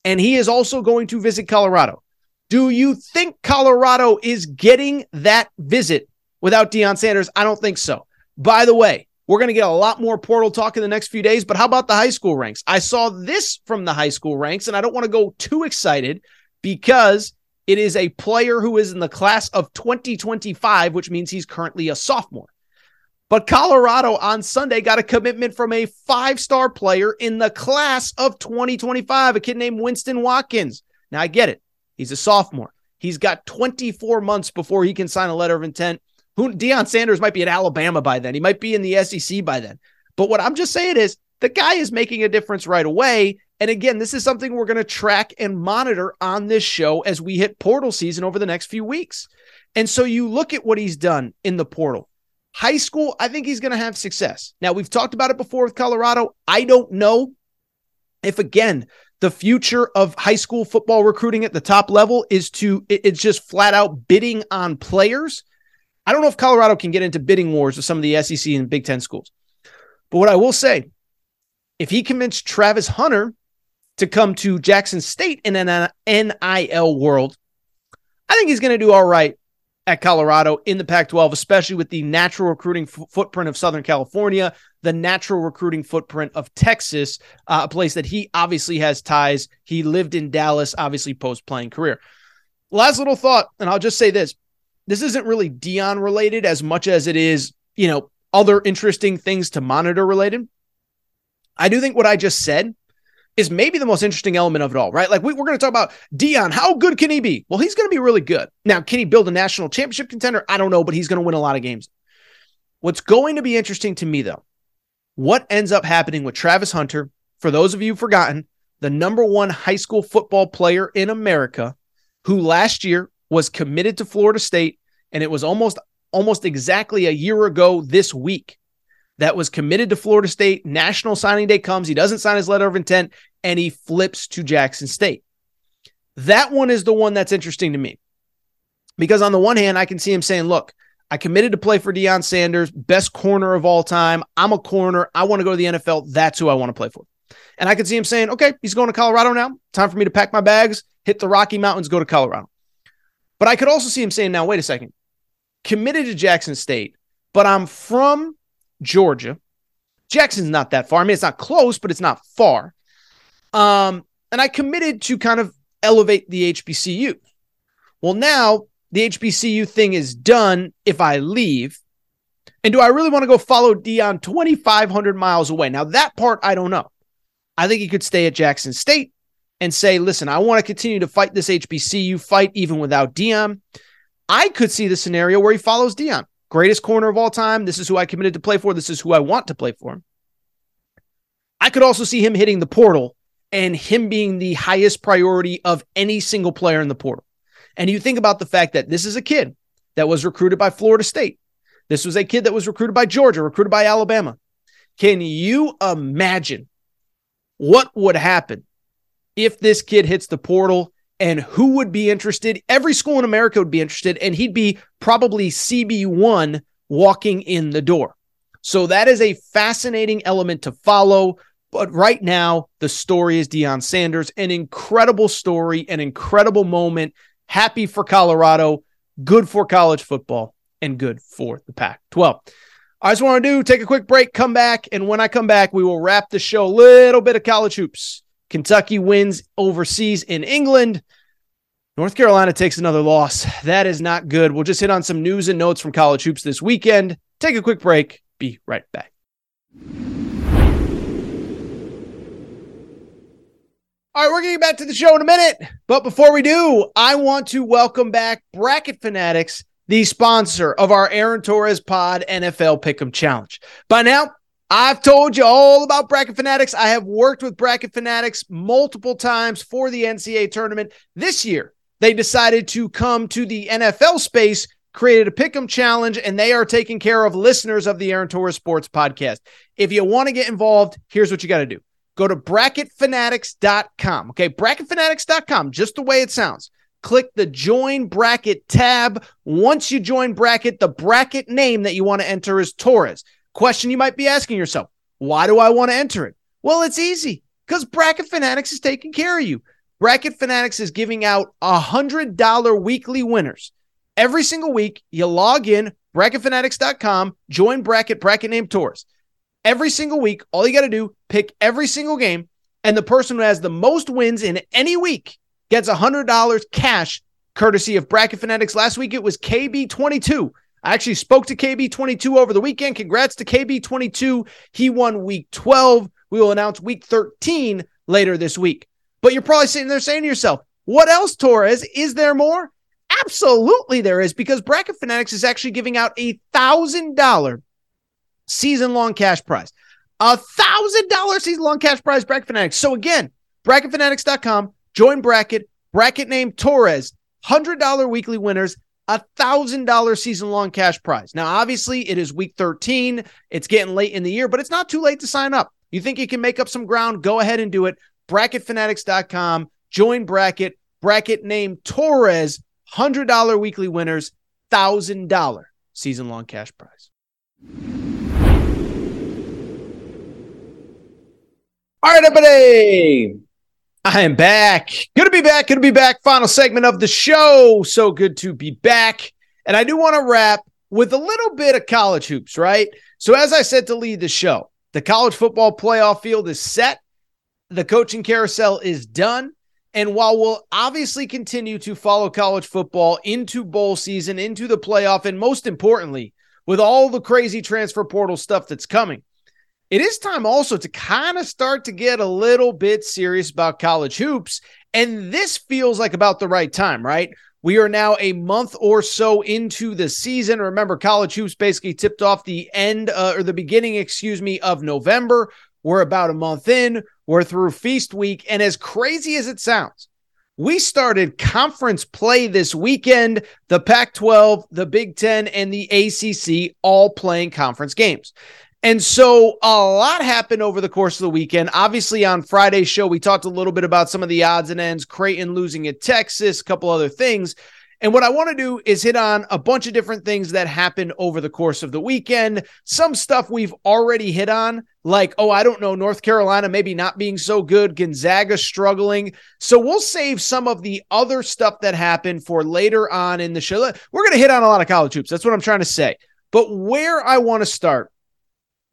and he is also going to visit Colorado. Do you think Colorado is getting that visit without Deion Sanders? I don't think so. By the way, we're going to get a lot more portal talk in the next few days, but how about the high school ranks? I saw this from the high school ranks, and I don't want to go too excited because it is a player who is in the class of 2025, which means he's currently a sophomore. But Colorado on Sunday got a commitment from a five star player in the class of 2025, a kid named Winston Watkins. Now, I get it. He's a sophomore. He's got 24 months before he can sign a letter of intent. Who Deion Sanders might be at Alabama by then. He might be in the SEC by then. But what I'm just saying is the guy is making a difference right away. And again, this is something we're going to track and monitor on this show as we hit portal season over the next few weeks. And so you look at what he's done in the portal. High school, I think he's going to have success. Now, we've talked about it before with Colorado. I don't know if, again, the future of high school football recruiting at the top level is to, it's just flat out bidding on players I don't know if Colorado can get into bidding wars with some of the SEC and Big Ten schools. But what I will say, if he convinced Travis Hunter to come to Jackson State in an uh, NIL world, I think he's going to do all right at Colorado in the Pac 12, especially with the natural recruiting f- footprint of Southern California, the natural recruiting footprint of Texas, uh, a place that he obviously has ties. He lived in Dallas, obviously, post playing career. Last little thought, and I'll just say this this isn't really Deion related as much as it is, you know, other interesting things to monitor related. I do think what I just said is maybe the most interesting element of it all, right? Like we, are going to talk about Deion. How good can he be? Well, he's going to be really good. Now, can he build a national championship contender? I don't know, but he's going to win a lot of games. What's going to be interesting to me, though, what ends up happening with Travis Hunter, for those of you forgotten, the number one high school football player in America, who last year was committed to Florida State, and it was almost almost exactly a year ago this week that was committed to Florida State. National signing day comes, he doesn't sign his letter of intent, and he flips to Jackson State. That one is the one that's interesting to me. Because on the one hand, I can see him saying, look, I committed to play for Deion Sanders, best corner of all time. I'm a corner. I want to go to the NFL. That's who I want to play for. And I could see him saying, okay, he's going to Colorado now. Time for me to pack my bags, hit the Rocky Mountains, go to Colorado. But I could also see him saying, now, wait a second, committed to Jackson State, but I'm from Georgia. Jackson's not that far. I mean, it's not close, but it's not far. Um, and I committed to kind of elevate the HBCU. Well, now the HBCU thing is done if I leave. And do I really want to go follow Deion 2,500 miles away? Now, that part I don't know. I think he could stay at Jackson State and say, listen, I want to continue to fight this HBCU fight even without Deion. I could see the scenario where he follows Deion, greatest corner of all time. This is who I committed to play for. This is who I want to play for. I could also see him hitting the portal and him being the highest priority of any single player in the portal. And you think about the fact that this is a kid that was recruited by Florida State. This was a kid that was recruited by Georgia, recruited by Alabama. Can you imagine what would happen if this kid hits the portal and who would be interested? Every school in America would be interested, and he'd be probably CB1 walking in the door. So that is a fascinating element to follow. But right now, the story is Deion Sanders, an incredible story, an incredible moment. Happy for Colorado, good for college football, and good for the Pac 12. I just want to do take a quick break, come back, and when I come back, we will wrap the show. A little bit of college hoops. Kentucky wins overseas in England. North Carolina takes another loss. That is not good. We'll just hit on some news and notes from college hoops this weekend. Take a quick break. Be right back. All right, we're getting back to the show in a minute. But before we do, I want to welcome back Bracket Fanatics, the sponsor of our Aaron Torres Pod NFL Pick'em Challenge. By now, I've told you all about Bracket Fanatics. I have worked with Bracket Fanatics multiple times for the NCAA tournament. This year, they decided to come to the NFL space, created a Pick'em Challenge, and they are taking care of listeners of the Aaron Torres Sports Podcast. If you want to get involved, here's what you got to do go to bracketfanatics.com. Okay, bracketfanatics.com, just the way it sounds. Click the join bracket tab. Once you join bracket, the bracket name that you want to enter is Torres. Question you might be asking yourself why do I want to enter it? Well, it's easy because Bracket Fanatics is taking care of you. Bracket Fanatics is giving out $100 weekly winners. Every single week, you log in, bracketfanatics.com, join bracket, bracket name Torres. Every single week, all you got to do, pick every single game, and the person who has the most wins in any week gets $100 cash courtesy of Bracket Fanatics. Last week it was KB22. I actually spoke to KB22 over the weekend. Congrats to KB22. He won week 12. We will announce week 13 later this week. But you're probably sitting there saying to yourself, what else, Torres? Is there more? Absolutely, there is because Bracket Fanatics is actually giving out a thousand dollar season long cash prize. A thousand dollar season long cash prize, Bracket Fanatics. So again, bracketfanatics.com, join bracket, bracket name Torres, $100 weekly winners, a thousand dollar season long cash prize. Now, obviously, it is week 13. It's getting late in the year, but it's not too late to sign up. You think you can make up some ground? Go ahead and do it. Bracketfanatics.com, join bracket, bracket name Torres, $100 weekly winners, $1,000 season long cash prize. All right, everybody. I am back. Good to be back. Good to be back. Final segment of the show. So good to be back. And I do want to wrap with a little bit of college hoops, right? So, as I said to lead the show, the college football playoff field is set. The coaching carousel is done. And while we'll obviously continue to follow college football into bowl season, into the playoff, and most importantly, with all the crazy transfer portal stuff that's coming, it is time also to kind of start to get a little bit serious about college hoops. And this feels like about the right time, right? We are now a month or so into the season. Remember, college hoops basically tipped off the end uh, or the beginning, excuse me, of November. We're about a month in. We're through feast week. And as crazy as it sounds, we started conference play this weekend. The Pac 12, the Big Ten, and the ACC all playing conference games. And so a lot happened over the course of the weekend. Obviously, on Friday's show, we talked a little bit about some of the odds and ends, Creighton losing at Texas, a couple other things. And what I want to do is hit on a bunch of different things that happened over the course of the weekend. Some stuff we've already hit on, like, oh, I don't know, North Carolina maybe not being so good, Gonzaga struggling. So we'll save some of the other stuff that happened for later on in the show. We're going to hit on a lot of college hoops. That's what I'm trying to say. But where I want to start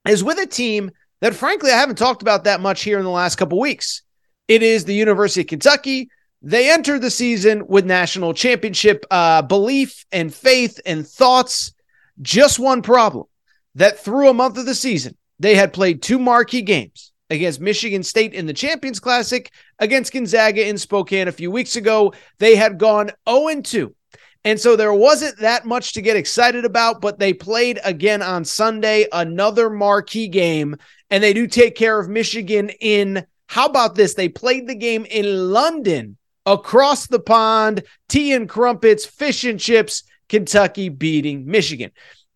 is with a team that frankly I haven't talked about that much here in the last couple weeks. It is the University of Kentucky. They entered the season with national championship uh, belief and faith and thoughts. Just one problem that through a month of the season, they had played two marquee games against Michigan State in the Champions Classic, against Gonzaga in Spokane a few weeks ago. They had gone 0 2. And so there wasn't that much to get excited about, but they played again on Sunday, another marquee game, and they do take care of Michigan in. How about this? They played the game in London across the pond, tea and crumpets, fish and chips, Kentucky beating Michigan.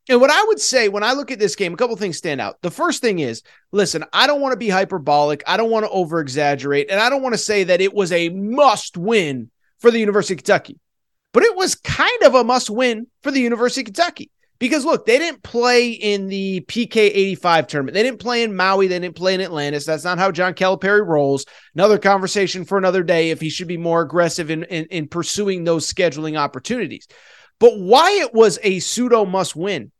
And what I would say when I look at this game, a couple things stand out. The first thing is, listen, I don't want to be hyperbolic. I don't want to over exaggerate. And I don't want to say that it was a must win for the University of Kentucky, but it was kind of a must win for the University of Kentucky. Because look, they didn't play in the PK 85 tournament. They didn't play in Maui. They didn't play in Atlantis. That's not how John Calipari rolls. Another conversation for another day if he should be more aggressive in, in, in pursuing those scheduling opportunities. But why it was a pseudo must win,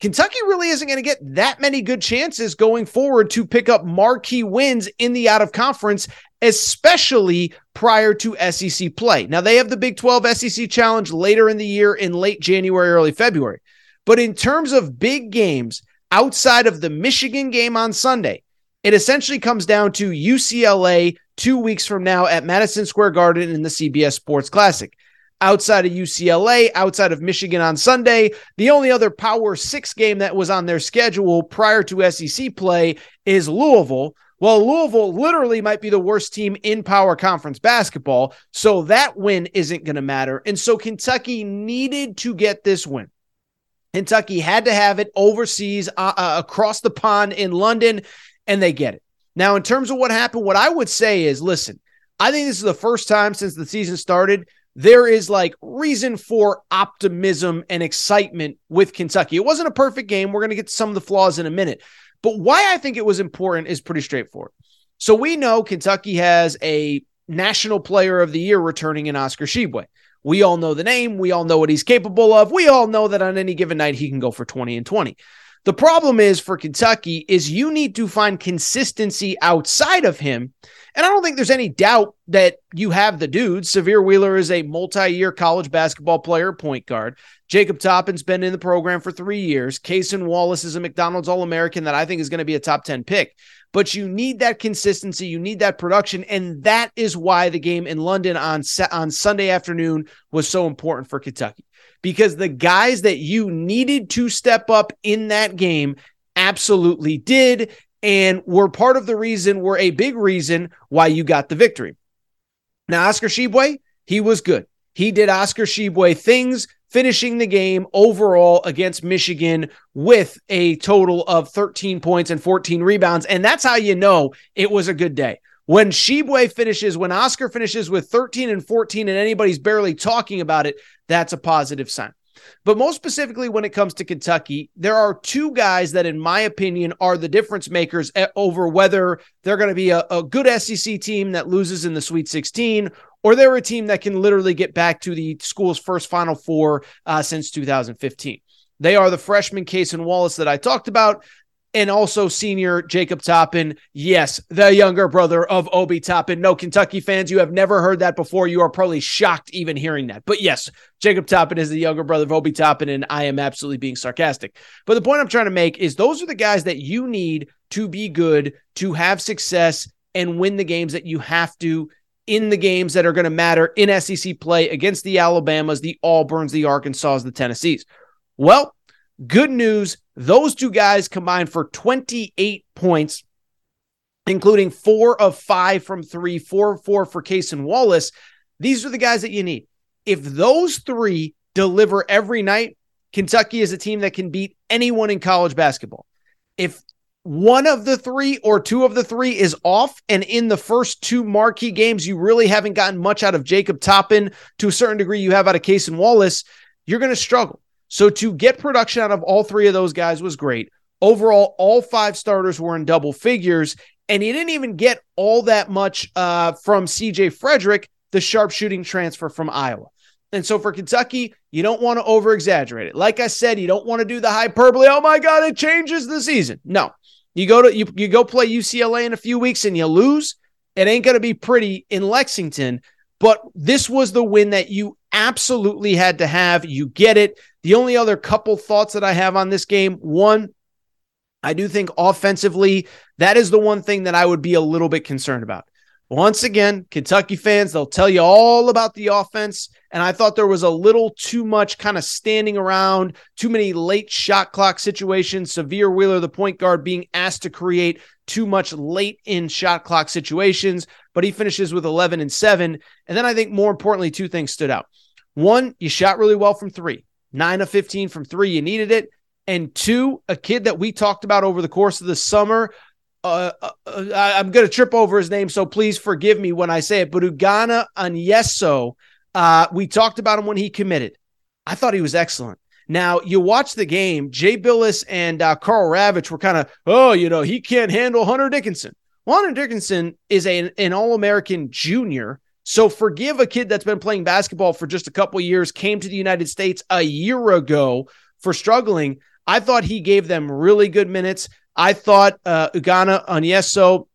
Kentucky really isn't going to get that many good chances going forward to pick up marquee wins in the out of conference, especially prior to SEC play. Now, they have the Big 12 SEC challenge later in the year in late January, early February. But in terms of big games outside of the Michigan game on Sunday, it essentially comes down to UCLA two weeks from now at Madison Square Garden in the CBS Sports Classic. Outside of UCLA, outside of Michigan on Sunday, the only other Power Six game that was on their schedule prior to SEC play is Louisville. Well, Louisville literally might be the worst team in power conference basketball. So that win isn't going to matter. And so Kentucky needed to get this win. Kentucky had to have it overseas uh, uh, across the pond in London, and they get it. Now, in terms of what happened, what I would say is listen, I think this is the first time since the season started. There is like reason for optimism and excitement with Kentucky. It wasn't a perfect game. We're going to get some of the flaws in a minute. But why I think it was important is pretty straightforward. So we know Kentucky has a national player of the year returning in Oscar Tshiebwe. We all know the name. We all know what he's capable of. We all know that on any given night he can go for 20 and 20. The problem is for Kentucky is you need to find consistency outside of him. And I don't think there's any doubt that you have the dude. Sahvir Wheeler is a multi-year college basketball player, point guard. Jacob Toppin's been in the program for three years. Cason Wallace is a McDonald's All-American that I think is going to be a top 10 pick but you need that consistency. You need that production. And that is why the game in London on, on Sunday afternoon was so important for Kentucky because the guys that you needed to step up in that game absolutely did and were part of the reason, were a big reason why you got the victory. Now, Oscar Tshiebwe, he was good. He did Oscar Tshiebwe things finishing the game overall against Michigan with a total of 13 points and 14 rebounds. And that's how you know it was a good day. When Tshiebwe finishes, when Oscar finishes with 13 and 14, and anybody's barely talking about it, that's a positive sign. But most specifically, when it comes to Kentucky, there are two guys that, in my opinion, are the difference makers over whether they're going to be a, a, good SEC team that loses in the Sweet 16 or they're a team that can literally get back to the school's first Final Four uh, since 2015. They are the freshman Cason Wallace that I talked about, and also senior Jacob Toppin. Yes, the younger brother of Obi Toppin. No, Kentucky fans, you have never heard that before. You are probably shocked even hearing that. But yes, Jacob Toppin is the younger brother of Obi Toppin, and I am absolutely being sarcastic. But the point I'm trying to make is those are the guys that you need to be good, to have success, and win the games that you have to in the games that are going to matter in SEC play against the Alabamas, the Auburns, the Arkansas, the Tennessees. Well, good news. Those two guys combined for 28 points, including four of five from three, four of four for Cason Wallace. These are the guys that you need. If those three deliver every night, Kentucky is a team that can beat anyone in college basketball. If one of the three or two of the three is off. And in the first two marquee games, you really haven't gotten much out of Jacob Toppin. To a certain degree, you have out of Cason Wallace. You're going to struggle. So to get production out of all three of those guys was great. Overall, all five starters were in double figures. And he didn't even get all that much uh, from CJ Frederick, the sharpshooting transfer from Iowa. And so for Kentucky, you don't want to over exaggerate it. Like I said, you don't want to do the hyperbole. Oh my God, it changes the season. No, You go to you, you go play UCLA in a few weeks and you lose. It ain't going to be pretty in Lexington, but this was the win that you absolutely had to have. You get it. The only other couple thoughts that I have on this game, one, I do think offensively, that is the one thing that I would be a little bit concerned about. Once again, Kentucky fans, they'll tell you all about the offense. And I thought there was a little too much kind of standing around, too many late shot clock situations. Sahvir Wheeler, the point guard, being asked to create too much late in shot clock situations, but he finishes with 11 and 7. And then I think more importantly, two things stood out. One, you shot really well from three, nine of 15 from three. You needed it. And two, a kid that we talked about over the course of the summer uh, uh, I'm going to trip over his name, so please forgive me when I say it. But Ugonna Onyenso, uh, we talked about him when he committed. I thought he was excellent. Now you watch the game. Jay Bilas and uh, Karl Ravech were kind of, oh, you know, he can't handle Hunter Dickinson. Well, Hunter Dickinson is a, an All American junior. So forgive a kid that's been playing basketball for just a couple years, came to the United States a year ago for struggling. I thought he gave them really good minutes. I thought uh, Ugonna Onyenso,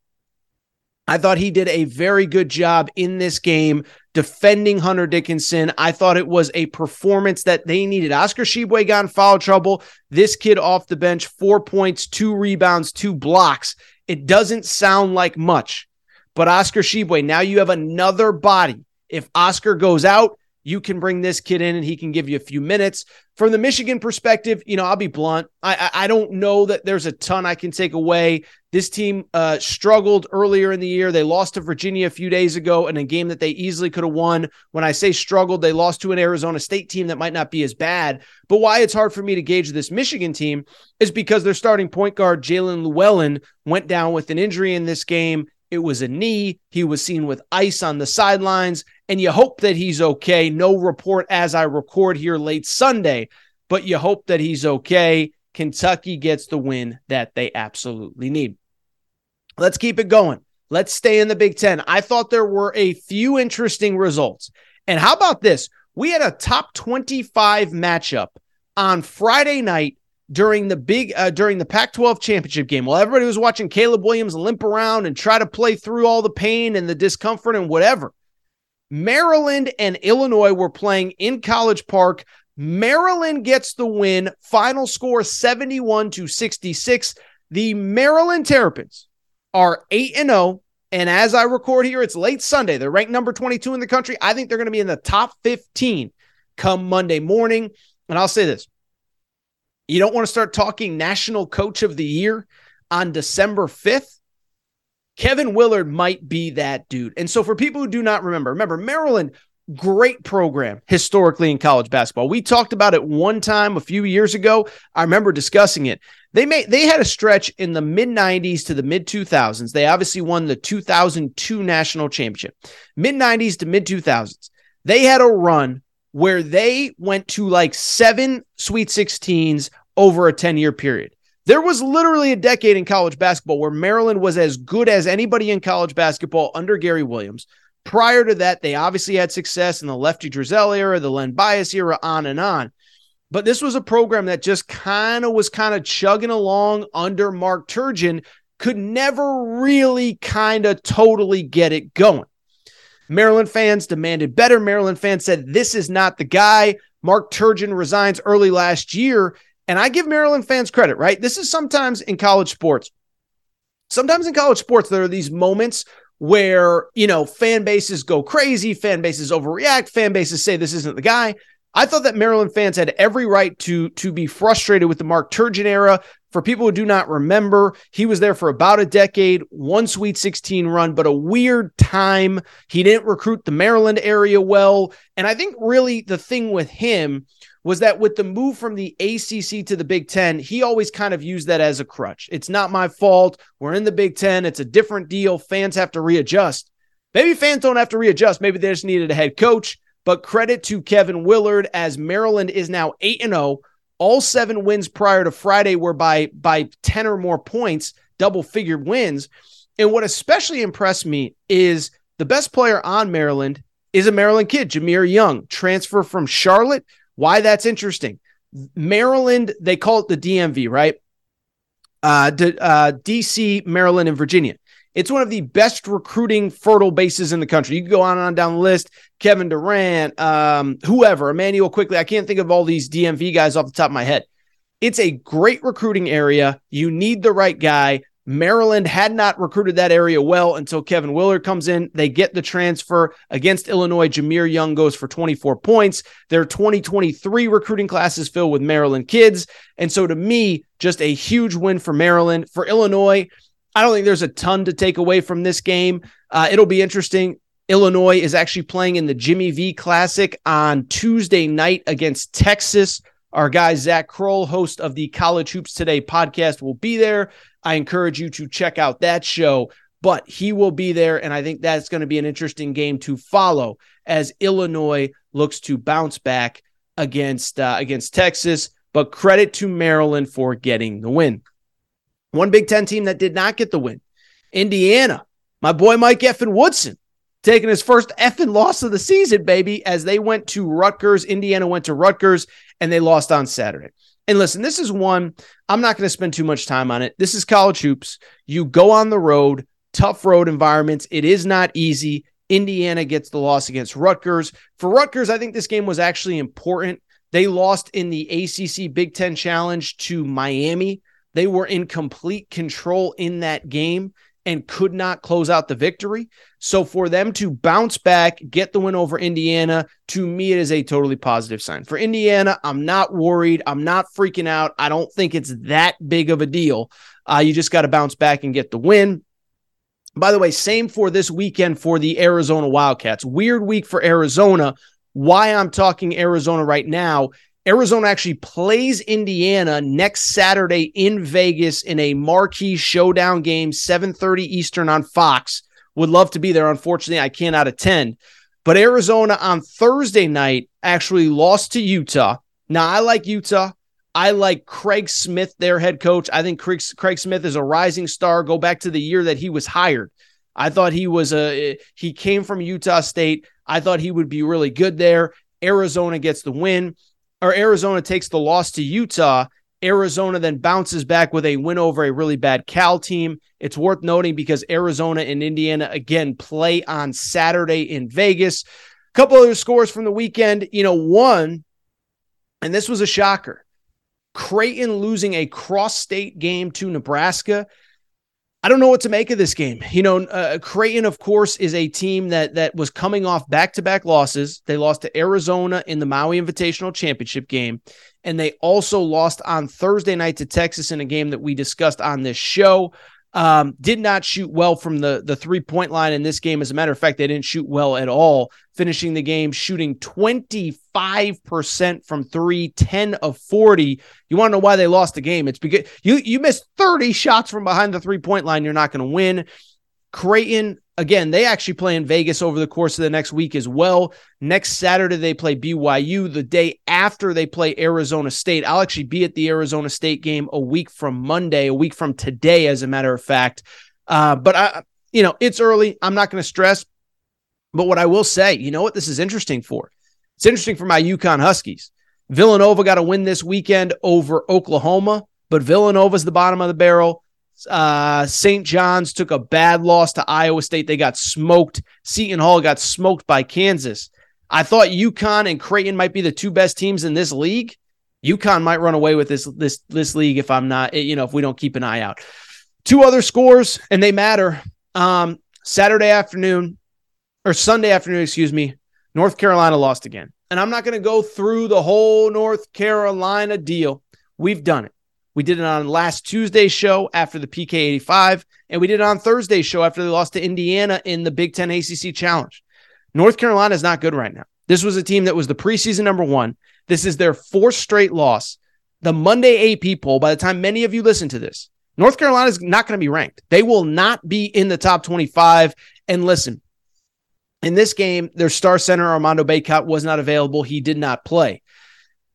I thought he did a very good job in this game defending Hunter Dickinson. I thought it was a performance that they needed. Oscar Tshiebwe got in foul trouble. This kid off the bench, four points, two rebounds, two blocks. It doesn't sound like much, but Oscar Tshiebwe, now you have another body. If Oscar goes out, you can bring this kid in and he can give you a few minutes. From the Michigan perspective, you know, I'll be blunt. I I, I don't know that there's a ton I can take away. This team uh, struggled earlier in the year. They lost to Virginia a few days ago in a game that they easily could have won. When I say struggled, they lost to an Arizona State team that might not be as bad. But why it's hard for me to gauge this Michigan team is because their starting point guard, Jaelin Llewellyn, went down with an injury in this game. It was a knee. He was seen with ice on the sidelines, and you hope that he's okay. No report as I record here late Sunday, but you hope that he's okay. Kentucky gets the win that they absolutely need. Let's keep it going. Let's stay in the Big Ten. I thought there were a few interesting results. And how about this? We had a top 25 matchup on Friday night during the big uh, during the Pac-12 championship game while everybody was watching Caleb Williams limp around and try to play through all the pain and the discomfort and whatever. Maryland and Illinois were playing in College Park. Maryland gets the win. Final score 71 to 66. The Maryland Terrapins are 8 and 0 and as I record here it's late Sunday. They're ranked number 22 in the country. I think they're going to be in the top 15 come Monday morning. And I'll say this. You don't want to start talking National Coach of the Year on December 5th. Kevin Willard might be that dude. And so, for people who do not remember, remember, Maryland, great program historically in college basketball. We talked about it one time a few years ago. I remember discussing it. They made they had a stretch in the mid 90s to the mid 2000s. They obviously won the 2002 national championship. Mid 90s to mid 2000s. They had a run where they went to like seven Sweet 16s over a 10 year period. There was literally a decade in college basketball where Maryland was as good as anybody in college basketball under Gary Williams. Prior to that, they obviously had success in the Lefty Driesell era, the Len Bias era, on and on. But this was a program that just kind of was kind of chugging along under Mark Turgeon, could never really kind of totally get it going. Maryland fans demanded better. Maryland fans said, This is not the guy. Mark Turgeon resigns early last year. And I give Maryland fans credit, right? This is sometimes in college sports. Sometimes in college sports, there are these moments where, you know, fan bases go crazy, fan bases overreact, fan bases say this isn't the guy. I thought that Maryland fans had every right to to be frustrated with the Mark Turgeon era. For people who do not remember, he was there for about a decade, one Sweet 16 run, but a weird time. He didn't recruit the Maryland area well. And I think really the thing with him was that with the move from the ACC to the Big Ten, he always kind of used that as a crutch. It's not my fault. We're in the Big Ten. It's a different deal. Fans have to readjust. Maybe fans don't have to readjust. Maybe they just needed a head coach. But credit to Kevin Willard as Maryland is now 8 and 0. All seven wins prior to Friday were by by 10 or more points, double figured wins. And what especially impressed me is the best player on Maryland is a Maryland kid, Jahmir Young, transfer from Charlotte why that's interesting. Maryland, they call it the DMV, right? uh, D- uh, DC, Maryland, and Virginia. It's one of the best recruiting fertile bases in the country. You can go on and on down the list. Kevin Durant, um, whoever, Immanuel Quickley. I can't think of all these DMV guys off the top of my head. It's a great recruiting area. You need the right guy. Maryland had not recruited that area well until Kevin Willard comes in. They get the transfer against Illinois. Jahmir Young goes for 24 points. Their 2023 recruiting class is filled with Maryland kids. And so to me, just a huge win for Maryland. For Illinois, I don't think there's a ton to take away from this game. Uh, it'll be interesting. Illinois is actually playing in the Jimmy V Classic on Tuesday night against Texas. Our guy, Zach Kroll, host of the College Hoops Today podcast, will be there. I encourage you to check out that show, but he will be there. And I think that's going to be an interesting game to follow as Illinois looks to bounce back against, uh, against Texas. But credit to Maryland for getting the win. One Big Ten team that did not get the win Indiana. My boy Mike Effin Woodson taking his first effing loss of the season, baby, as they went to Rutgers. Indiana went to Rutgers and they lost on Saturday. And listen, this is one I'm not going to spend too much time on it. This is college hoops. You go on the road, tough road environments. It is not easy. Indiana gets the loss against Rutgers. For Rutgers, I think this game was actually important. They lost in the ACC Big Ten Challenge to Miami. They were in complete control in that game and could not close out the victory. So for them to bounce back, get the win over Indiana, to me, it is a totally positive sign. For Indiana, I'm not worried. I'm not freaking out. I don't think it's that big of a deal. Uh, you just got to bounce back and get the win. By the way, same for this weekend for the Arizona Wildcats. Weird week for Arizona. Why I'm talking Arizona right now Arizona actually plays Indiana next Saturday in Vegas in a marquee showdown game, 7:30 Eastern on Fox. Would love to be there. Unfortunately, I cannot attend. But Arizona on Thursday night actually lost to Utah. Now, I like Utah. I like Craig Smith, their head coach. I think Craig, Craig Smith is a rising star. Go back to the year that he was hired. I thought he was a he came from Utah State. I thought he would be really good there. Arizona gets the win or Arizona takes the loss to Utah. Arizona then bounces back with a win over a really bad Cal team. It's worth noting because Arizona and Indiana again play on Saturday in Vegas. A couple other scores from the weekend. You know, one, and this was a shocker Creighton losing a cross state game to Nebraska. I don't know what to make of this game. You know, uh, Creighton, of course, is a team that that was coming off back to back losses. They lost to Arizona in the Maui Invitational Championship game, and they also lost on Thursday night to Texas in a game that we discussed on this show. Um, did not shoot well from the the three point line in this game. As a matter of fact, they didn't shoot well at all, finishing the game shooting 25% from three, 10 of 40. You want to know why they lost the game? It's because you you missed 30 shots from behind the three point line. You're not going to win. Creighton, again, they actually play in Vegas over the course of the next week as well. Next Saturday, they play BYU. The day after, they play Arizona State. I'll actually be at the Arizona State game a week from Monday, a week from today, as a matter of fact. Uh, but I, you know, it's early. I'm not going to stress. But what I will say, you know what this is interesting for? It's interesting for my UConn Huskies. Villanova got a win this weekend over Oklahoma, but Villanova's the bottom of the barrel. Uh, St. John's took a bad loss to Iowa State. They got smoked. Seton Hall got smoked by Kansas. I thought UConn and Creighton might be the two best teams in this league. UConn might run away with this this this league if I'm not, you know, if we don't keep an eye out. Two other scores, and they matter. Um, Saturday afternoon or Sunday afternoon, excuse me. North Carolina lost again. And I'm not going to go through the whole North Carolina deal. We've done it. We did it on last Tuesday's show after the PK 85, and we did it on Thursday's show after they lost to Indiana in the Big Ten ACC Challenge. North Carolina is not good right now. This was a team that was the preseason number one. This is their fourth straight loss. The Monday AP poll, by the time many of you listen to this, North Carolina is not going to be ranked. They will not be in the top 25. And listen, in this game, their star center, Armando Bacot, was not available. He did not play.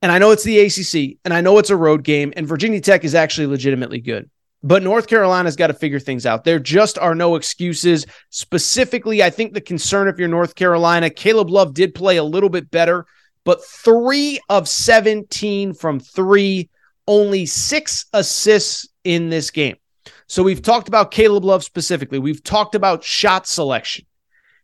And I know it's the ACC and I know it's a road game, and Virginia Tech is actually legitimately good. But North Carolina's got to figure things out. There just are no excuses. Specifically, I think the concern if you're North Carolina, Caleb Love did play a little bit better, but three of 17 from three, only six assists in this game. So we've talked about Caleb Love specifically. We've talked about shot selection.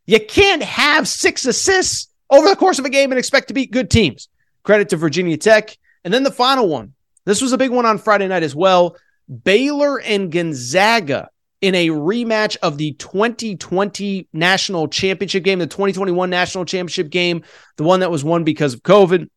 You can't have six assists over the course of a game and expect to beat good teams. Credit to Virginia Tech. And then the final one. This was a big one on Friday night as well. Baylor and Gonzaga in a rematch of the 2020 national championship game, the 2021 national championship game, the one that was won because of COVID.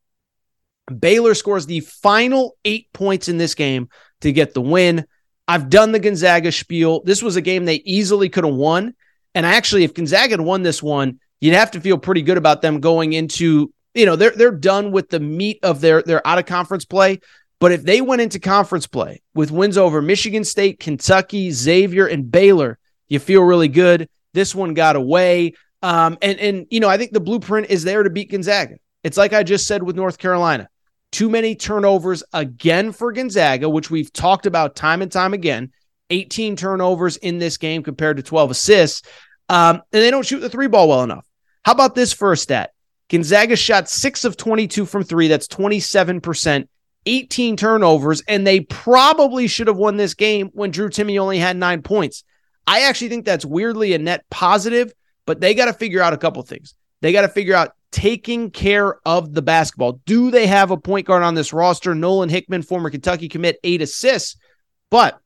Baylor scores the final eight points in this game to get the win. I've done the Gonzaga spiel. This was a game they easily could have won. And actually, if Gonzaga had won this one, you'd have to feel pretty good about them going into, you know, they're they're done with the meat of their their out of conference play. But if they went into conference play with wins over Michigan State, Kentucky, Xavier, and Baylor, you feel really good. This one got away. Um, and and you know, I think the blueprint is there to beat Gonzaga. It's like I just said with North Carolina. Too many turnovers again for Gonzaga, which we've talked about time and time again. 18 turnovers in this game compared to 12 assists. Um, and they don't shoot the three ball well enough. How about this first stat? Gonzaga shot six of 22 from three. That's 27%, 18 turnovers, and they probably should have won this game when Drew Timme only had nine points. I actually think that's weirdly a net positive, but they got to figure out a couple things. They got to figure out taking care of the basketball. Do they have a point guard on this roster? Nolan Hickman, former Kentucky commit, eight assists, but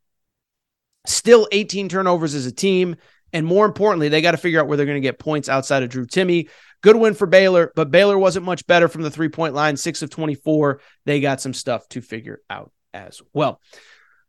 still 18 turnovers as a team. And more importantly, they got to figure out where they're going to get points outside of Drew Timme. Good win for Baylor, but Baylor wasn't much better from the three point line, six of 24. They got some stuff to figure out as well.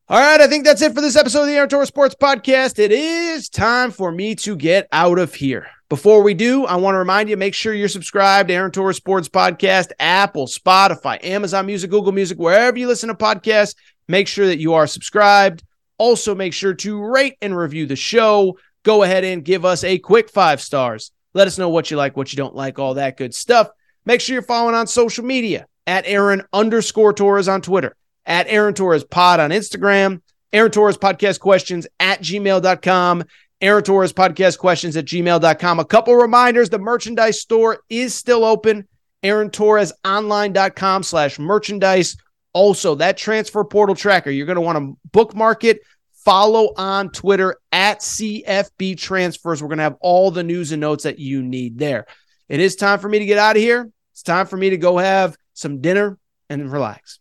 All right, I think that's it for this episode of the Aaron Torres Sports Podcast. It is time for me to get out of here. Before we do, I want to remind you make sure you're subscribed to Aaron Torres Sports Podcast, Apple, Spotify, Amazon Music, Google Music, wherever you listen to podcasts. Make sure that you are subscribed. Also, make sure to rate and review the show. Go ahead and give us a quick five stars. Let us know what you like, what you don't like, all that good stuff. Make sure you're following on social media at Aaron underscore Torres on Twitter, at Aaron Torres Pod on Instagram, Aaron Torres Podcast Questions at gmail.com, Aaron Torres Podcast Questions at gmail.com. A couple reminders the merchandise store is still open. Aaron Torres online.com slash merchandise. Also, that transfer portal tracker, you're going to want to bookmark it. Follow on Twitter at CFB Transfers. We're going to have all the news and notes that you need there. It is time for me to get out of here. It's time for me to go have some dinner and relax.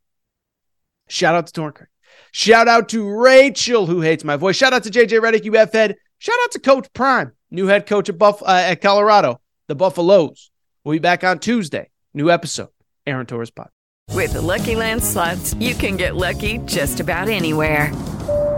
Shout out to Torn Shout out to Rachel, who hates my voice. Shout out to JJ Redick, UF head. Shout out to Coach Prime, new head coach at Buff uh, at Colorado, the Buffaloes. We'll be back on Tuesday. New episode, Aaron Torres Pod. With the Lucky Land slots, you can get lucky just about anywhere.